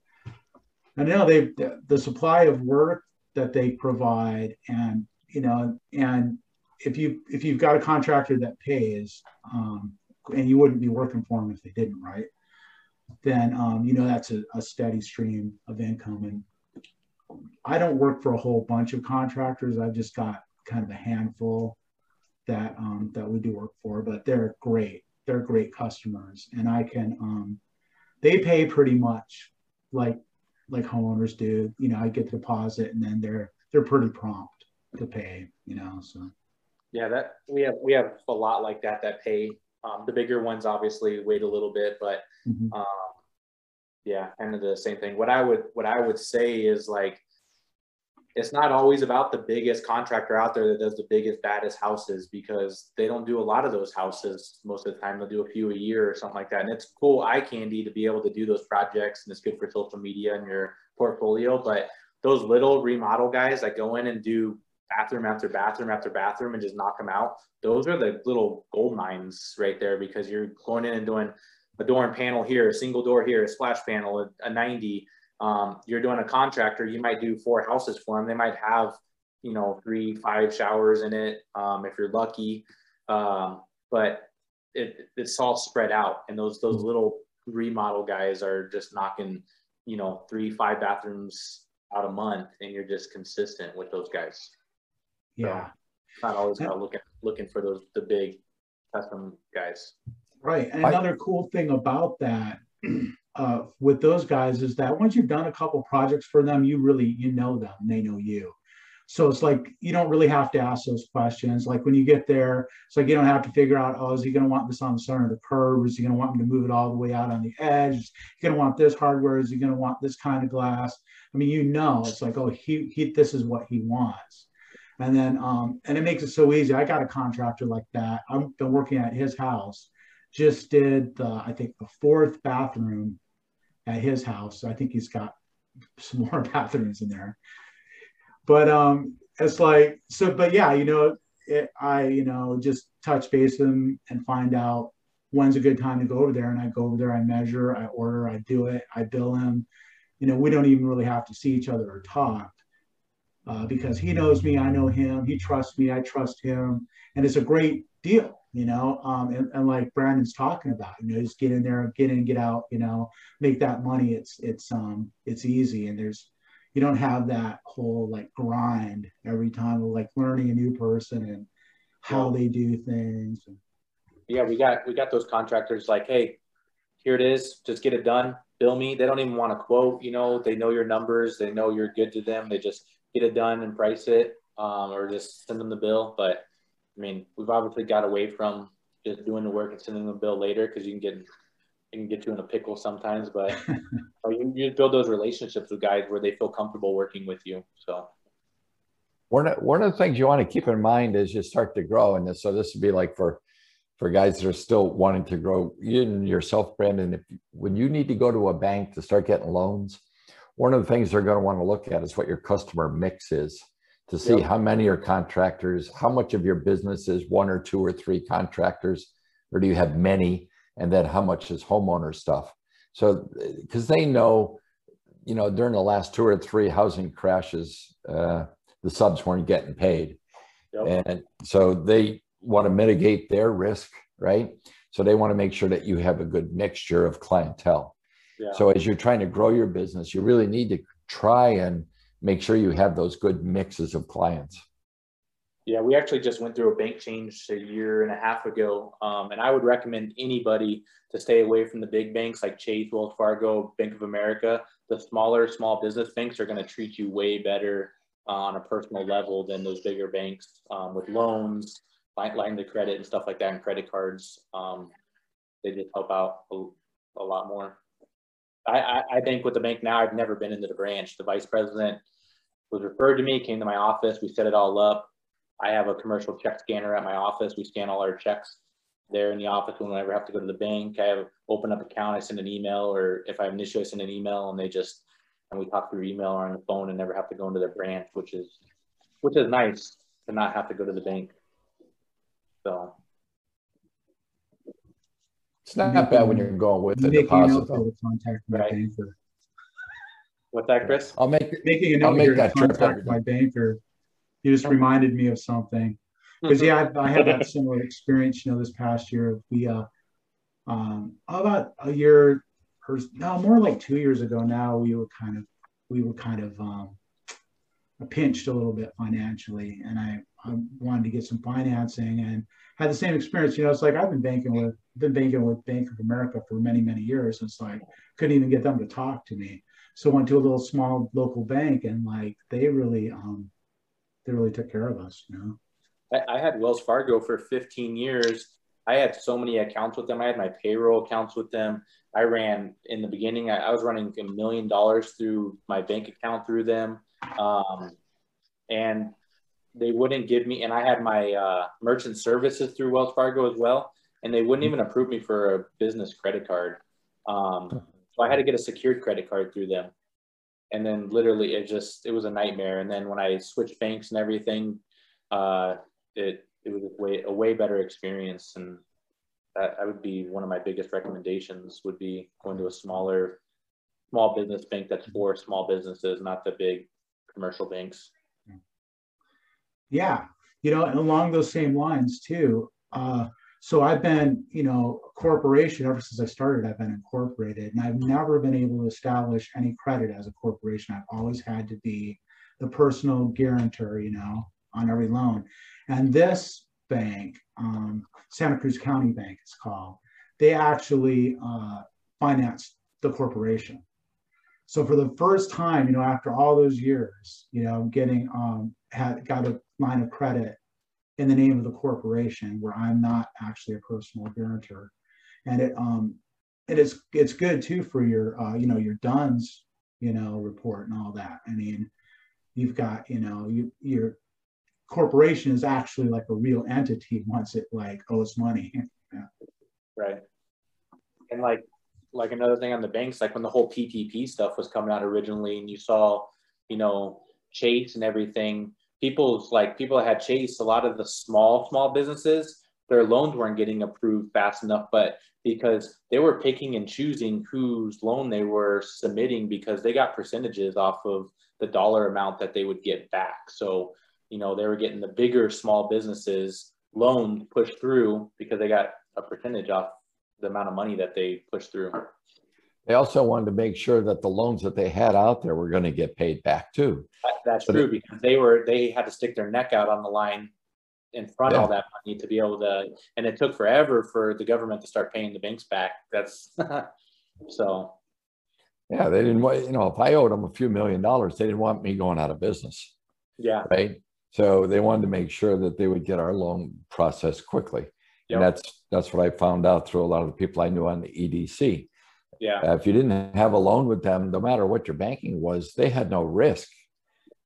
I know they the, supply of work that they provide and you know and if you if you've got a contractor that pays um, and you wouldn't be working for them if they didn't, right? Then um, you know that's a, a steady stream of income. And I don't work for a whole bunch of contractors. I've just got kind of a handful that um, that we do work for, but they're great. They're great customers, and I can. Um, they pay pretty much like like homeowners do. You know, I get the deposit, and then they're they're pretty prompt to pay. You know, so. Yeah, that we have we have a lot like that that pay um, the bigger ones obviously wait a little bit, but mm-hmm. um, yeah, kind of the same thing. What I would what I would say is like it's not always about the biggest contractor out there that does the biggest baddest houses because they don't do a lot of those houses most of the time they'll do a few a year or something like that and it's cool eye candy to be able to do those projects and it's good for social media and your portfolio but those little remodel guys that go in and do bathroom after bathroom after bathroom and just knock them out. Those are the little gold mines right there because you're going in and doing a door and panel here, a single door here, a splash panel, a, a 90. Um, you're doing a contractor, you might do four houses for them. They might have, you know, three, five showers in it um, if you're lucky. Um, but it, it's all spread out. And those, those little remodel guys are just knocking, you know, three, five bathrooms out a month and you're just consistent with those guys. Yeah. So not always about looking looking for those the big custom guys. Right. And another cool thing about that uh, with those guys is that once you've done a couple projects for them, you really you know them, they know you. So it's like you don't really have to ask those questions. Like when you get there, it's like you don't have to figure out, oh, is he going to want this on the center of the curve? Is he going to want me to move it all the way out on the edge? Is he going to want this hardware? Is he going to want this kind of glass? I mean, you know, it's like, oh, he, he this is what he wants. And then, um, and it makes it so easy. I got a contractor like that. I've been working at his house. Just did the, I think the fourth bathroom at his house. I think he's got some more bathrooms in there. But um, it's like so, but yeah, you know, it, I you know just touch base with him and find out when's a good time to go over there, and I go over there, I measure, I order, I do it, I bill him. You know, we don't even really have to see each other or talk uh, because he knows me, I know him, he trusts me, I trust him, and it's a great deal, you know. Um, and, and like Brandon's talking about, you know, just get in there, get in, get out, you know, make that money. It's it's um it's easy, and there's you don't have that whole like grind every time of like learning a new person and how they do things. Yeah, we got we got those contractors like, hey, here it is, just get it done, bill me. They don't even want to quote, you know, they know your numbers, they know you're good to them. They just get it done and price it, um, or just send them the bill. But I mean, we've obviously got away from just doing the work and sending them the bill later because you can get it can get you in a pickle sometimes. But you, you build those relationships with guys where they feel comfortable working with you. So one of, one of the things you want to keep in mind as you start to grow, and this, so this would be like for for guys that are still wanting to grow, you and yourself, Brandon, if when you need to go to a bank to start getting loans, one of the things they're going to want to look at is what your customer mix is to see yep. how many are contractors, how much of your business is one or two or three contractors, or do you have many, and then how much is homeowner stuff. So, because they know, you know, during the last two or three housing crashes, uh, the subs weren't getting paid, yep. and so they want to mitigate their risk, right? So they want to make sure that you have a good mixture of clientele. Yeah. So as you're trying to grow your business, you really need to try and make sure you have those good mixes of clients. Yeah, we actually just went through a bank change a year and a half ago. Um, and I would recommend anybody to stay away from the big banks like Chase, Wells Fargo, Bank of America. The smaller small business banks are going to treat you way better uh, on a personal level than those bigger banks um, with loans, line, line of credit and stuff like that, and credit cards. Um, they just help out a, a lot more. I, I, bank with the bank now. I've never been into the branch. The vice president was referred to me, came to my office. We set it all up. I have a commercial check scanner at my office. We scan all our checks there in the office I ever have to go to the bank. I have open up account. I send an email, or if I have an issue, I send an email, and they just and we talk through email or on the phone and never have to go into their branch, which is which is nice to not have to go to the bank. So it's not that bad when you're going with the deposit. Contact my right. banker. What's that, Chris? I'll make making a note I'll make here that to contact my banker. You just reminded me of something because yeah, I, I, had that similar experience. You know, this past year, we uh, um, about a year or no, more like two years ago now, we were kind of we were kind of um, pinched a little bit financially, and I, I wanted to get some financing and had the same experience. You know, it's like I've been banking with been banking with Bank of America for many many years. And It's like couldn't even get them to talk to me. So went to a little small local bank, and like they really um they really took care of us. You know, I, I had Wells Fargo for 15 years. I had so many accounts with them. I had my payroll accounts with them. I ran in the beginning. I, I was running a million dollars through my bank account through them. Um, and they wouldn't give me, and I had my uh, merchant services through Wells Fargo as well, and they wouldn't even approve me for a business credit card. Um, so I had to get a secured credit card through them. And then literally it just, it was a nightmare. And then when I switched banks and everything, uh, it, it was a way, a way better experience. And that, that would be one of my biggest recommendations would be going to a smaller, small business bank that's for small businesses, not the big commercial banks. Yeah, you know, along those same lines too. Uh, so I've been, you know, a corporation ever since I started. I've been incorporated, and I've never been able to establish any credit as a corporation. I've always had to be the personal guarantor, you know, on every loan. And this bank, um, Santa Cruz County Bank, it's called. They actually uh, financed the corporation. So for the first time, you know, after all those years, you know, getting um, had got a line of credit in the name of the corporation where I'm not actually a personal guarantor, and it um and it is it's good too for your uh, you know your DUNS you know report and all that. I mean, you've got you know you your corporation is actually like a real entity once it like owes money. yeah. Right. And like like another thing on the banks, like when the whole PPP stuff was coming out originally, and you saw, you know, Chase and everything people's like people had Chase, a lot of the small small businesses, their loans weren't getting approved fast enough, but because they were picking and choosing whose loan they were submitting because they got percentages off of the dollar amount that they would get back. So, you know, they were getting the bigger small businesses loaned pushed through because they got a percentage off the amount of money that they pushed through. They also wanted to make sure that the loans that they had out there were going to get paid back too. That, that's But true it- because they were they had to stick their neck out on the line in front of all that money to be able to, and it took forever for the government to start paying the banks back. That's so Yeah, they didn't want, you know, if I owed them a few million dollars, they didn't want me going out of business, yeah, right? So they wanted to make sure that they would get our loan processed quickly. Yep. And that's, that's what I found out through a lot of the people I knew on the EDC. yeah, Uh, if you didn't have a loan with them, no matter what your banking was, they had no risk.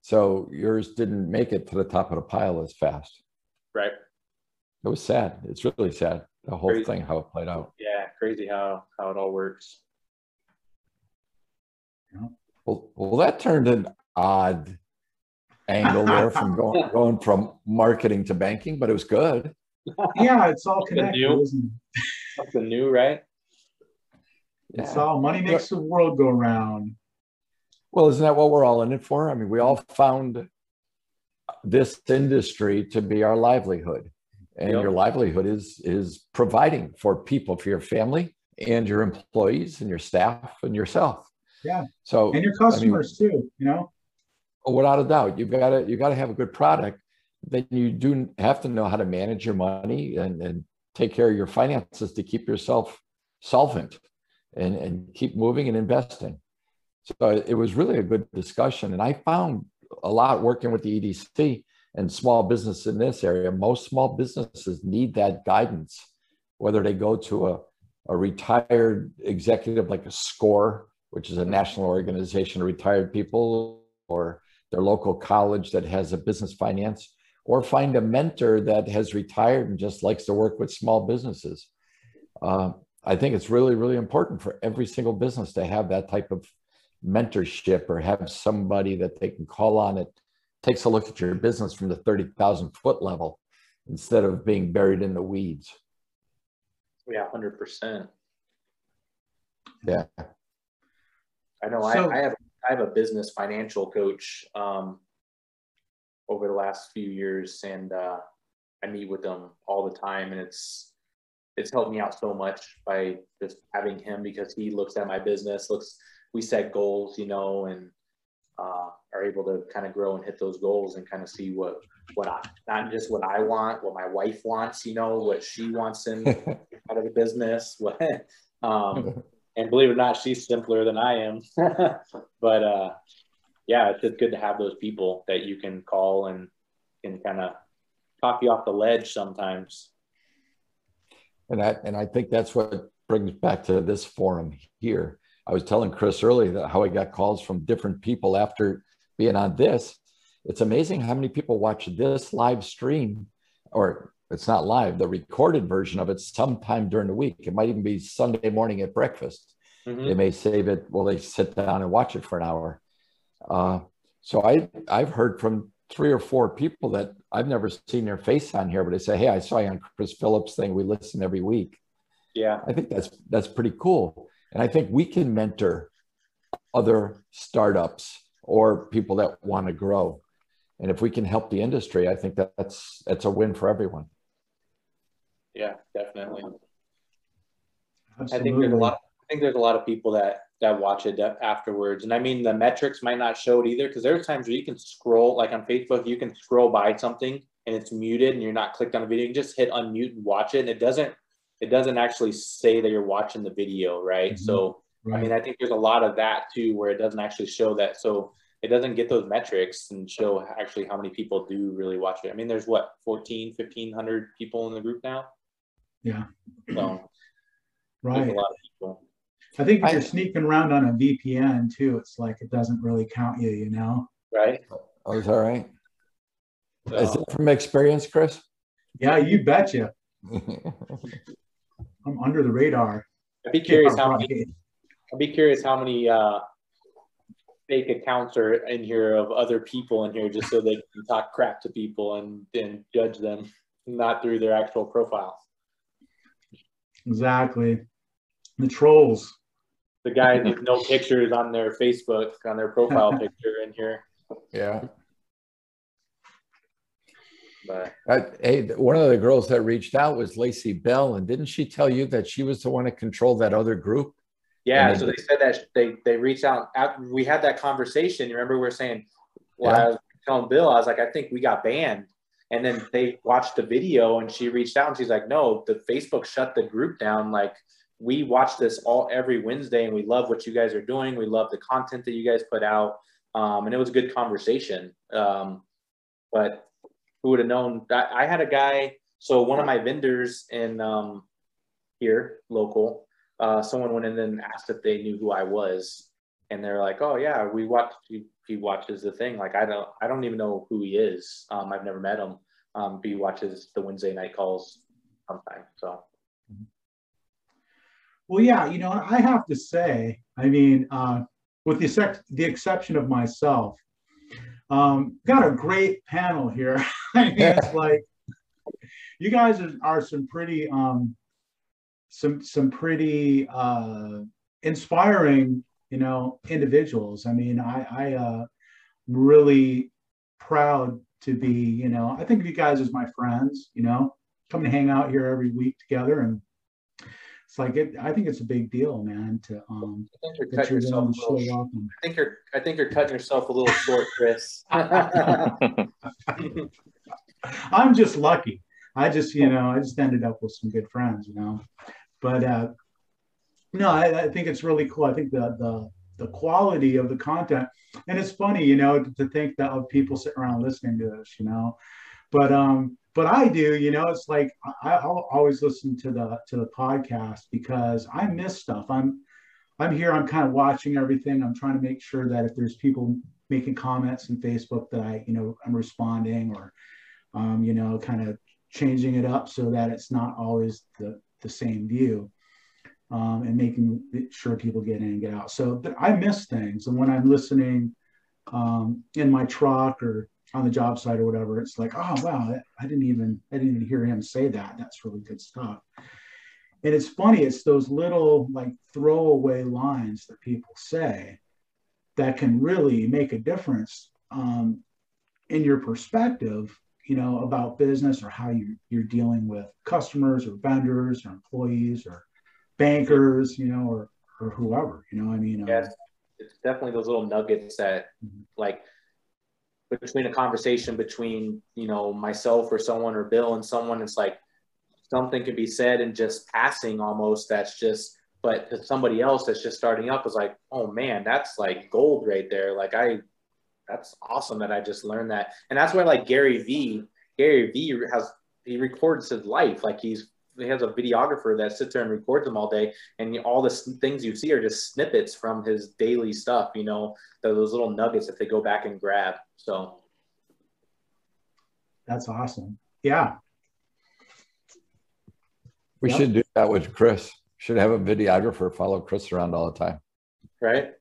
So yours didn't make it to the top of the pile as fast. right. It was sad. It's really sad, the whole Crazy. thing, how it played out. Yeah, crazy how how it all works. Well, well, that turned an odd angle there from going, going from marketing to banking, but it was good. Yeah, it's all Something connected, new. isn't it? Something new, right? It's all money makes the world go round. Well, isn't that what we're all in it for? I mean, we all found this industry to be our livelihood. And Yep. your livelihood is is providing for people, for your family and your employees and your staff and yourself. Yeah. So And your customers too, you know? Oh, without a doubt, you've got to you've got to have a good product. Then you do have to know how to manage your money and, and take care of your finances to keep yourself solvent and, and keep moving and investing. So it was really a good discussion. And I found a lot working with the EDC and small business in this area. Most small businesses need that guidance, whether they go to a, a retired executive like a SCORE, which is a national organization of retired people, or their local college that has a business finance, or find a mentor that has retired and just likes to work with small businesses. Uh, I think it's really, really important for every single business to have that type of mentorship or have somebody that they can call on that takes a look at your business from the 30,000 foot level instead of being buried in the weeds. Yeah, hundred percent. Yeah. I know So- I, I have I have a business financial coach um, over the last few years, and uh, I meet with them all the time, and it's it's helped me out so much by just having him because he looks at my business, looks we set goals, you know, and uh, are able to kind of grow and hit those goals and kind of see what what I not just what I want, what my wife wants, you know, what she wants in out of the business. What, um, and believe it or not, she's simpler than I am. but uh, yeah, it's just good to have those people that you can call and can kind of talk you off the ledge sometimes. And I, and I think that's what brings back to this forum here. I was telling Chris earlier that how I got calls from different people after being on this. It's amazing how many people watch this live stream, or it's not live, the recorded version of it sometime during the week. It might even be Sunday morning at breakfast. Mhm. They may save it, well, they sit down and watch it for an hour. Uh, so I, I've heard from three or four people that I've never seen their face on here, but they say, Hey, I saw you on Chris Phillips thing. We listen every week. Yeah, I think that's that's pretty cool. And I think we can mentor other startups or people that want to grow. And if we can help the industry, I think that that's that's a win for everyone. yeah, definitely. Absolutely. I think there's a lot. I think there's a lot of people that that watch it afterwards, and I mean the metrics might not show it either because there's times where you can scroll, like on Facebook, you can scroll by something and it's muted and you're not clicked on the video. You can just hit unmute and watch it, and it doesn't it doesn't actually say that you're watching the video, right? Mhm. So I mean, I think there's a lot of that too, where it doesn't actually show that. So it doesn't get those metrics and show actually how many people do really watch it. I mean, there's what 14, 1500 people in the group now. Yeah. So right. a lot of people. I think if I- you're sneaking around on a VPN too, it's like it doesn't really count you, you know? Right. Oh, is that right? Is So, it from experience, Chris? Yeah, you betcha. I'm under the radar. I'd be curious how many I'd be curious how many uh fake accounts are in here of other people in here just so they can talk crap to people and and judge them, not through their actual profile. Exactly. The trolls. The guys with no pictures on their Facebook on their profile picture in here. Yeah. But Uh, hey, one of the girls that reached out was Lacey Bell, and didn't she tell you that she was the one to control that other group? yeah, so they said that they they reached out after we had that conversation. You remember we were saying, well, Yeah. I was telling Bill, I was like, I think we got banned. And then they watched the video and she reached out and she's like, no, the Facebook shut the group down. Like we watch this all every Wednesday and we love what you guys are doing. We love the content that you guys put out. Um, and it was a good conversation. Um, but who would have known that I had a guy. So one of my vendors in um, here, local, uh, someone went in and asked if they knew who I was, and they're like, "Oh yeah, we watch. He, he watches the thing. Like I don't, I don't even know who he is. Um, I've never met him. Um, but he watches the Wednesday night calls sometimes. So Well, yeah, you know, I have to say, I mean, uh, with the, except, the exception of myself, um, got a great panel here. I mean, it's like you guys are, are some pretty, um, some some pretty uh, inspiring, you know, individuals. I mean, I, I uh, really proud to be, you know, I think of you guys as my friends. You know, come to hang out here every week together and it's like it, I think it's a big deal, man. To um, I think you're cutting you're yourself. A to show little, up. And, I think you're, I think you're cutting yourself a little short, Chris. I'm just lucky. I just, you know, I just ended up with some good friends, you know. But uh, no, I, I think it's really cool. I think the the the quality of the content, and it's funny, you know, to, to think that of people sitting around listening to this, you know. But um, but I do, you know, it's like I, I'll always listen to the to the podcast because I miss stuff. I'm I'm here. I'm kind of watching everything. I'm trying to make sure that if there's people making comments in Facebook that I, you know, I'm responding or, um, you know, kind of changing it up so that it's not always the the same view, um, and making sure people get in and get out. So I miss things, and when I'm listening um, in my truck or on the job site or whatever, it's like, oh wow, I didn't even I didn't even hear him say that. That's really good stuff. And it's funny, it's those little like throwaway lines that people say that can really make a difference um, in your perspective, you know, about business or how you, you're dealing with customers or vendors or employees or bankers, you know, or, or whoever, you know, I mean, uh, Yes, it's definitely those little nuggets that, Mhm. like, between a conversation between you know myself or someone or Bill and someone, it's like something could be said and just passing almost. That's just, but to somebody else that's just starting up is like, oh man, that's like gold right there. Like I, that's awesome that I just learned that, and that's why like Gary V. Gary V. has he records his life like he's he has a videographer that sits there and records him all day and all the things you see are just snippets from his daily stuff you know those little nuggets that they go back and grab so that's awesome. Yeah. We Yep. should do that with Chris. Should have a videographer follow Chris around all the time. right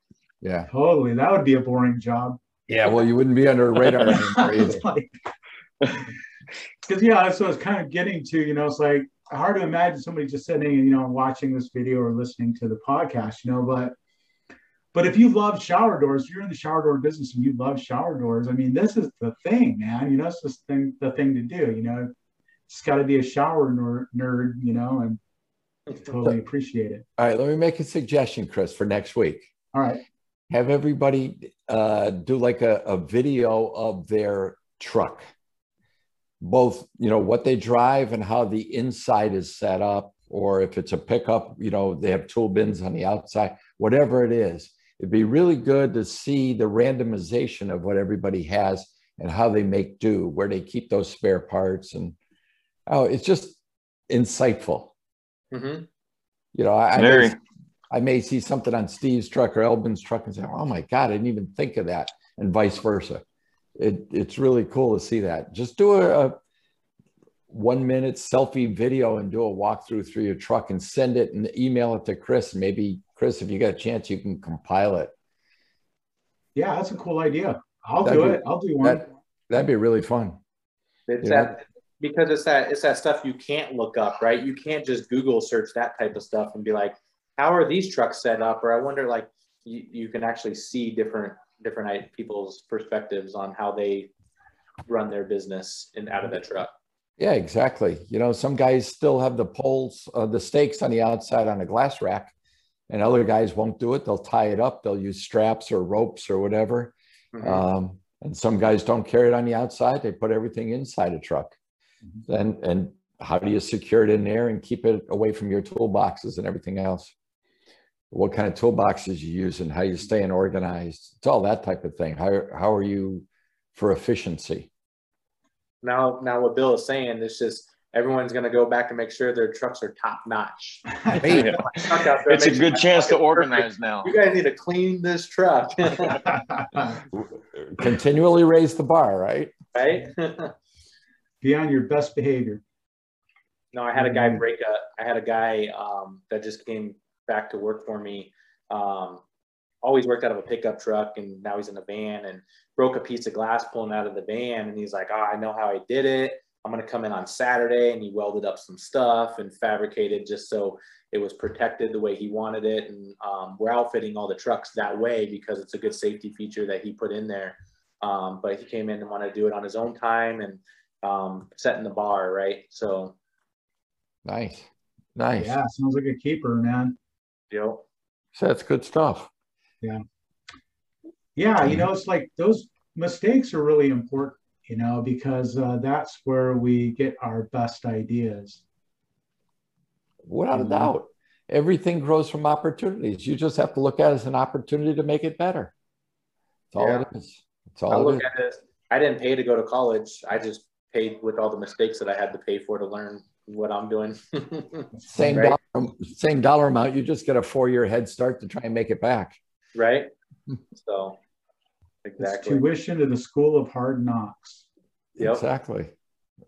Yeah. Totally. That would be a boring job. Yeah. Well, you wouldn't be under radar anymore either. It's like, because yeah, that's what I was kind of getting to. You know, it's like hard to imagine somebody just sitting, and you know, watching this video or listening to the podcast. You know, but but if you love shower doors, you're in the shower door business and you love shower doors. I mean, this is the thing, man. You know, it's just thing the thing to do. You know, it's got to be a shower nerd, nerd. You know, and totally appreciate it. All right. Let me make a suggestion, Chris, for next week. All right. Have everybody uh, do like a, a video of their truck, both, you know, what they drive and how the inside is set up, or if it's a pickup, you know, they have tool bins on the outside, whatever it is. It'd be really good to see the randomization of what everybody has and how they make do, where they keep those spare parts. And oh, it's just insightful. hmm You know, I, I may, I may see something on Steve's truck or Elvin's truck and say, "Oh my God, I didn't even think of that," and vice versa. It, it's really cool to see that. Just do a, a one minute selfie video and do a walkthrough through your truck and send it and email it to Chris. And maybe Chris, if you got a chance, you can compile it. Yeah, that's a cool idea. I'll That'd do be- it. I'll do one. That, that'd be really fun. It's Yeah. that because it's that it's that stuff you can't look up, right? You can't just Google search that type of stuff and be like, how are these trucks set up? Or I wonder, like, you, you can actually see different different people's perspectives on how they run their business and out of that truck. Yeah, exactly. You know, some guys still have the poles, uh, the stakes on the outside on a glass rack, and other guys won't do it. They'll tie it up. They'll use straps or ropes or whatever. Mhm. Um, and some guys don't carry it on the outside. They put everything inside a truck. Then, and how do you secure it in there and keep it away from your toolboxes and everything else? What kind of toolboxes you use and how you staying organized? It's all that type of thing. How, how are you for efficiency? Now, now what Bill is saying is just everyone's going to go back and make sure their trucks are top notch. Yeah. Truck out there, It's a good chance to it's perfect. organize now. You guys need to clean this truck, Continually raise the bar, right? right? Be on your best behavior. No, I had a guy break a. I had a guy um, that just came back to work for me. Um, always worked out of a pickup truck, and now he's in a van and broke a piece of glass pulling out of the van. And he's like, "Oh, I know how I did it. I'm gonna come in on Saturday." And he welded up some stuff and fabricated just so it was protected the way he wanted it. And um, we're outfitting all the trucks that way because it's a good safety feature that he put in there. Um, but he came in and wanted to do it on his own time and um, setting the bar right. So Nice, nice. Yeah, sounds like a keeper, man. you know. So that's good stuff. Yeah. Yeah, you know, it's like those mistakes are really important, you know, because uh, that's where we get our best ideas. Without a doubt, everything grows from opportunities. You just have to look at it as an opportunity to make it better. That's all Yeah. it is. That's all it look is. at it, I didn't pay to go to college. I just paid with all the mistakes that I had to pay for to learn what I'm doing. Same right. dollar, same dollar amount. You just get a four-year head start to try and make it back. right? So, It's exactly. tuition to the school of hard knocks. Yep. Exactly.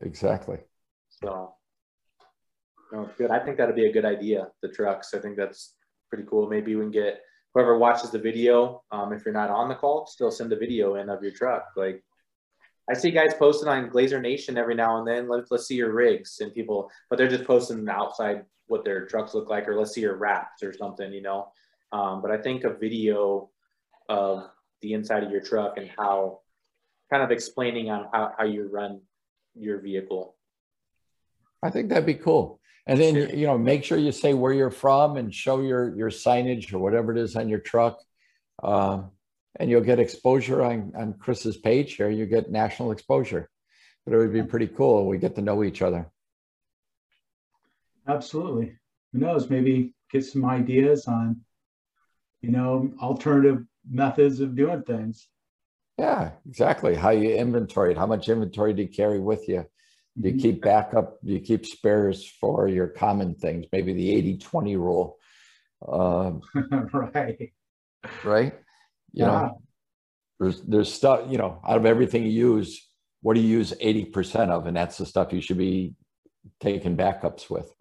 Exactly. So, no, good. I think that'd be a good idea. The trucks. I think that's pretty cool. Maybe we can get whoever watches the video. Um, if you're not on the call, still send a video in of your truck. Like, I see guys posting on Glazer Nation every now and then. Let's let's see your rigs and people, but they're just posting outside what their trucks look like, or let's see your wraps or something, you know. Um, but I think a video of the inside of your truck and how, kind of explaining on how, how you run your vehicle. I think that'd be cool. And then, you know, make sure you say where you're from and show your, your signage or whatever it is on your truck. Um, and you'll get exposure on, on Chris's page here. You get national exposure. But it would be pretty cool. We get to know each other. Absolutely. Who knows? Maybe get some ideas on, you know, alternative methods of doing things. Yeah, exactly. How you inventory it. How much inventory do you carry with you? Do you Mhm. keep backup? Do you keep spares for your common things? Maybe the 80 20 rule. Um, right. right? You Yeah. know, there's there's stuff, you know, out of everything you use, what do you use 80% of? And that's the stuff you should be taking backups with.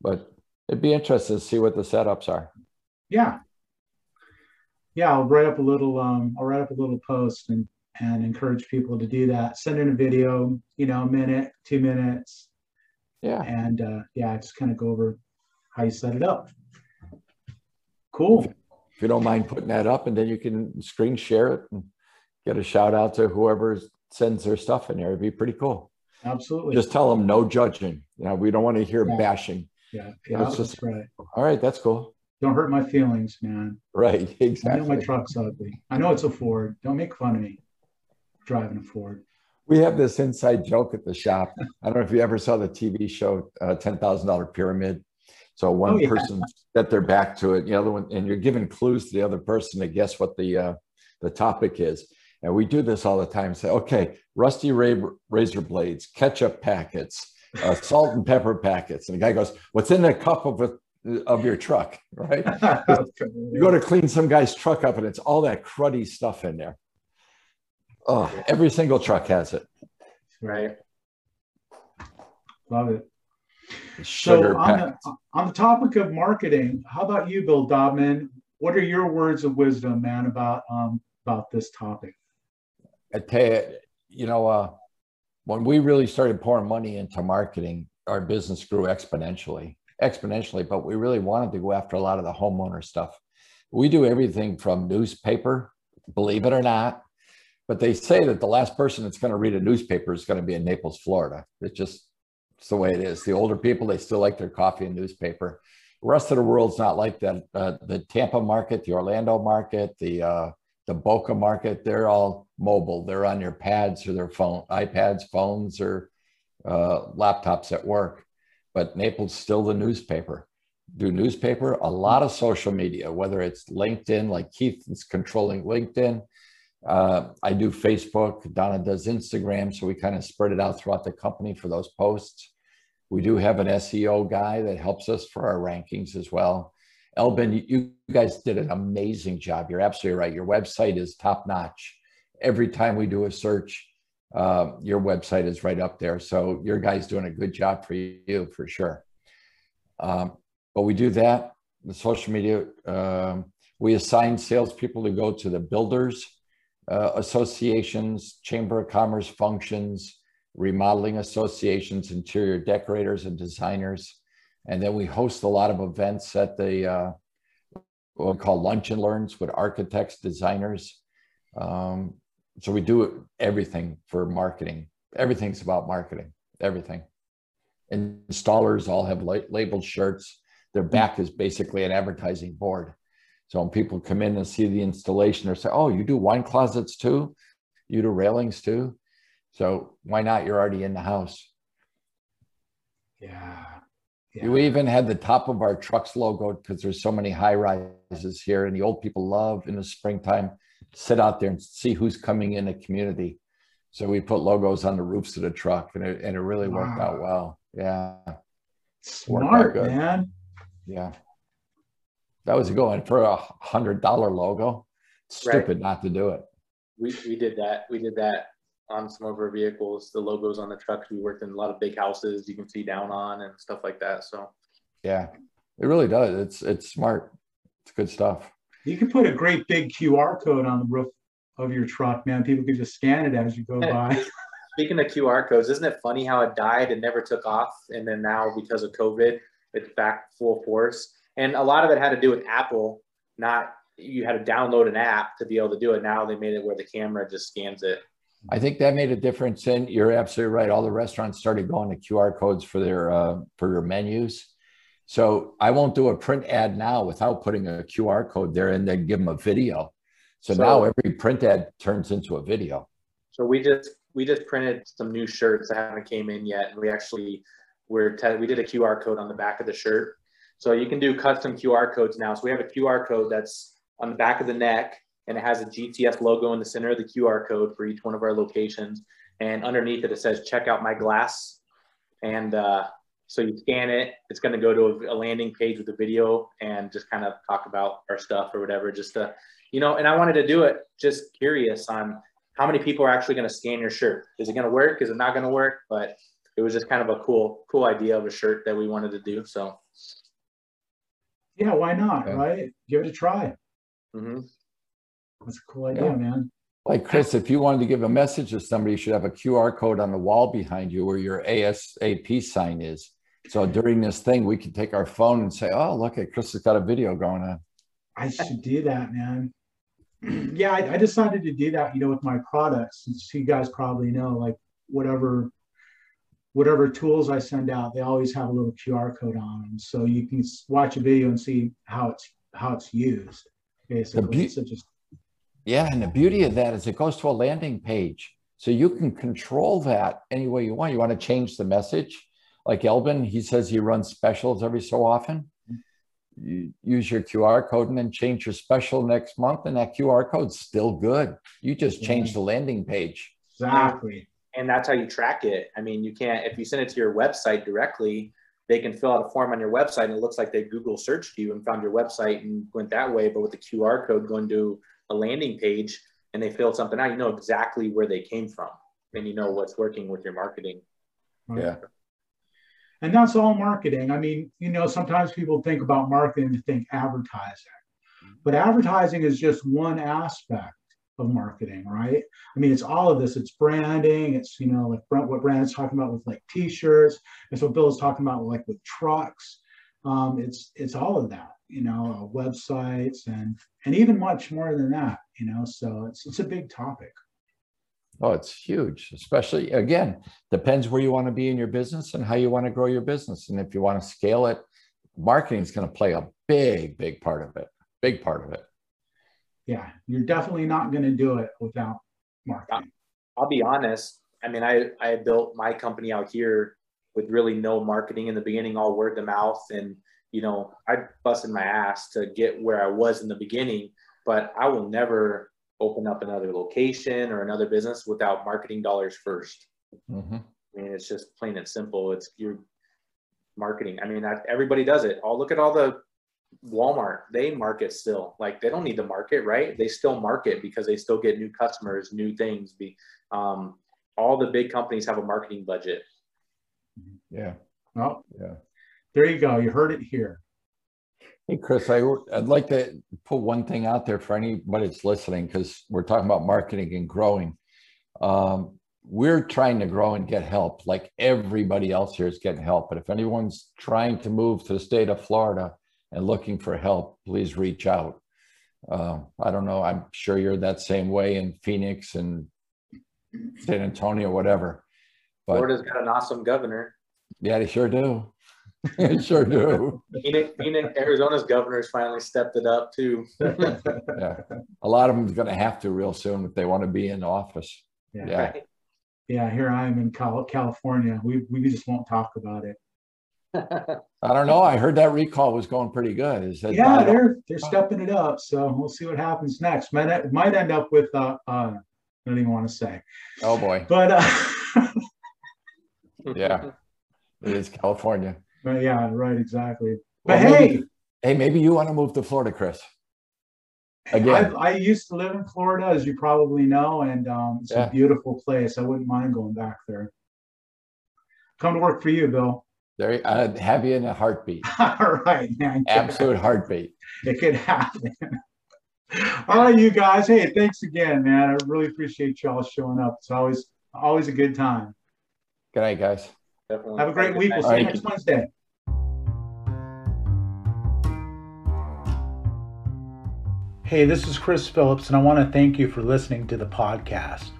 But it'd be interesting to see what the setups are. Yeah. Yeah, I'll write up a little um I'll write up a little post and and encourage people to do that. Send in a video, you know, a minute, two minutes, Yeah. and uh yeah, just kind of go over how you set it up. Cool. If you don't mind putting that up and then you can screen share it and get a shout out to whoever sends their stuff in there. It'd be pretty cool. Absolutely. Just tell them no judging. You know, we don't want to hear Yeah. bashing. yeah, yeah, that's just- right. All right, that's cool. Don't hurt my feelings, man. Right, I know my truck's ugly. I know it's a Ford. Don't make fun of me driving a Ford. We have this inside joke at the shop. I don't know if you ever saw the TV show uh, $10,000 Pyramid. So one Oh, yeah. person set their back to it, the other one, and you're giving clues to the other person to guess what the uh, the topic is. And we do this all the time. Say, okay, rusty ra- razor blades, ketchup packets, uh, salt and pepper packets. And the guy goes, "What's in the cup of a, of your truck?" Right? You go to clean some guy's truck up, and it's all that cruddy stuff in there. Oh, every single truck has it. Right. Love it. Sugar so on the, on the topic of marketing, how about you, Bill Dobman? what are your words of wisdom, man, about um, about this topic? I tell you, you know, uh, when we really started pouring money into marketing, our business grew exponentially, exponentially. But we really wanted to go after a lot of the homeowner stuff. We do everything from newspaper, believe it or not. But they say that the last person that's going to read a newspaper is going to be in Naples, Florida. It's just it's the way it is. The older people, they still like their coffee and newspaper. The rest of the world's not like that. Uh, the Tampa market, the Orlando market, the uh, the Boca market, they're all mobile. They're on your pads or their phone, iPads, phones, or uh, laptops at work. But Naples still the newspaper. Do newspaper, a lot of social media, whether it's LinkedIn, like Keith is controlling LinkedIn. Uh, I do Facebook. Donna does Instagram, so we kind of spread it out throughout the company for those posts. We do have an SEO guy that helps us for our rankings as well. Elvin, you guys did an amazing job. You're absolutely right. Your website is top notch. Every time we do a search, uh, your website is right up there. So your guys doing a good job for you for sure. Um, but we do that. The social media, um, we assign salespeople to go to the builders uh, associations, chamber of commerce functions, remodeling associations, interior decorators and designers. And then we host a lot of events at the uh, what we call lunch and learns with architects, designers. Um, so we do everything for marketing. Everything's about marketing, everything. Installers all have la- labeled shirts. Their hmm. back is basically an advertising board. So when people come in and see the installation, they say, "Oh, you do wine closets too? You do railings too? So why not? You're already in the house." Yeah. yeah. We even had the top of our trucks logo because there's so many high rises here, and the old people love in the springtime sit out there and see who's coming in the community. So we put logos on the roofs of the truck, and it and it really wow. worked out well. Yeah. Smart man. Yeah. That was going for a hundred dollar logo. Stupid right. not to do it. We we did that. We did that on some of our vehicles. The logos on the trucks. We worked in a lot of big houses you can see down on and stuff like that. So yeah, it really does. It's it's smart. It's good stuff. You can put a great big QR code on the roof of your truck, man. People can just scan it as you go by. Speaking of QR codes, isn't it funny how it died and never took off, and then now because of COVID, it's back full force? And a lot of it had to do with Apple, not you had to download an app to be able to do it. Now they made it where the camera just scans it. I think that made a difference. And you're absolutely right. All the restaurants started going to QR codes for their uh, for their menus. So I won't do a print ad now without putting a QR code there and then give them a video. So, so now every print ad turns into a video. So we just we just printed some new shirts that haven't came in yet, and we actually we're we did a QR code on the back of the shirt so you can do custom QR codes now. So we have a QR code that's on the back of the neck and it has a GTS logo in the center of the QR code for each one of our locations. And underneath it, it says, check out my glass. And uh, so you scan it, it's going to go to a, a, landing page with a video and just kind of talk about our stuff or whatever, just to, you know, and I wanted to do it just curious on how many people are actually going to scan your shirt. Is it going to work? Is it not going to work? But it was just kind of a cool, cool idea of a shirt that we wanted to do. So yeah, why not? Okay. Right? Give it a try. Mm-hmm. That's a cool idea, yeah. man. Like Chris, if you wanted to give a message to somebody, you should have a QR code on the wall behind you where your ASAP sign is. So during this thing, we can take our phone and say, "Oh, look at Chris has got a video going on." I should do that, man. yeah, I, I, decided to do that, you know, with my products. Since you guys probably know, like whatever whatever tools I send out, they always have a little QR code on them, so you can watch a video and see how it's how it's used. Basically, be- so just yeah, and the beauty of that is it goes to a landing page, so you can control that any way you want. You want to change the message, like Elvin, he says he runs specials every so often. You use your QR code and then change your special next month, and that QR code's still good. You just change the landing page. Exactly and that's how you track it. I mean, you can't if you send it to your website directly, they can fill out a form on your website and it looks like they Google searched you and found your website and went that way. But with the QR code going to a landing page and they fill something out, you know exactly where they came from and you know what's working with your marketing. Yeah. And that's all marketing. I mean, you know, sometimes people think about marketing to think advertising. But advertising is just one aspect of marketing, right? I mean, it's all of this. It's branding. It's you know like what Brandon's talking about with like T-shirts. It's what Bill's talking about like with trucks. Um, it's it's all of that, you know, uh, websites and and even much more than that, you know. So it's it's a big topic. Oh, it's huge, especially again, depends where you want to be in your business and how you want to grow your business. And if you want to scale it, marketing is going to play a big, big part of it. Big part of it. Yeah, you're definitely not going to do it without marketing. I'll be honest. I mean, I I built my company out here with really no marketing in the beginning, all word of mouth, and you know, I busted my ass to get where I was in the beginning. But I will never open up another location or another business without marketing dollars 1st mm-hmm. I mean, it's just plain and simple. It's your marketing. I mean, everybody does it. I'll look at all the Walmart. They market still. Like they don't need to market, right? They still market because they still get new customers, new things. Be um, all the big companies have a marketing budget. Yeah. Well, yeah. There you go. You heard it here. Hey, Chris, I, would like to put one thing out there for anybody that's listening because we're talking about marketing and growing. Um, we're trying to grow and get help like everybody else here is getting help. But if anyone's trying to move to the state of Florida and looking for help, please reach out. Uh, I don't know. I'm sure you're that same way in Phoenix and San Antonio, whatever. But, Florida's got an awesome governor. Yeah, they sure do. sure do. Phoenix, Phoenix, Arizona's governor's finally stepped it up too. yeah, a lot of them's going to have to real soon if they want to be in office. Yeah. Yeah. yeah here I am in California. We we just won't talk about it. I don't know. I heard that recall was going pretty good. Is that yeah, they're they're stepping it up. So we'll see what happens next. Might might end up with uh, uh I don't even want to say. Oh boy. But uh, yeah, it is California. But yeah, right, exactly. But well, hey, hey, maybe you want to move to Florida, Chris. Again, I, I used to live in Florida, as you probably know, and um, it's yeah. a beautiful place. I wouldn't mind going back there. Come to work for you, Bill. There, I'd have you in a heartbeat. All right, man. Absolute heartbeat. It could happen. all right, you guys. Hey, thanks again, man. I really appreciate y'all showing up. It's always always a good time. Good night, guys. Definitely. Have a great week. We'll see you next Wednesday. Hey, this is Chris Phillips, and I want to thank you for listening to the podcast.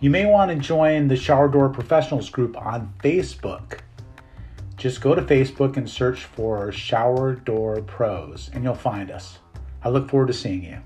You may want to join the Shower Door Professionals group on Facebook. Just go to Facebook and search for Shower Door Pros, and you'll find us. I look forward to seeing you.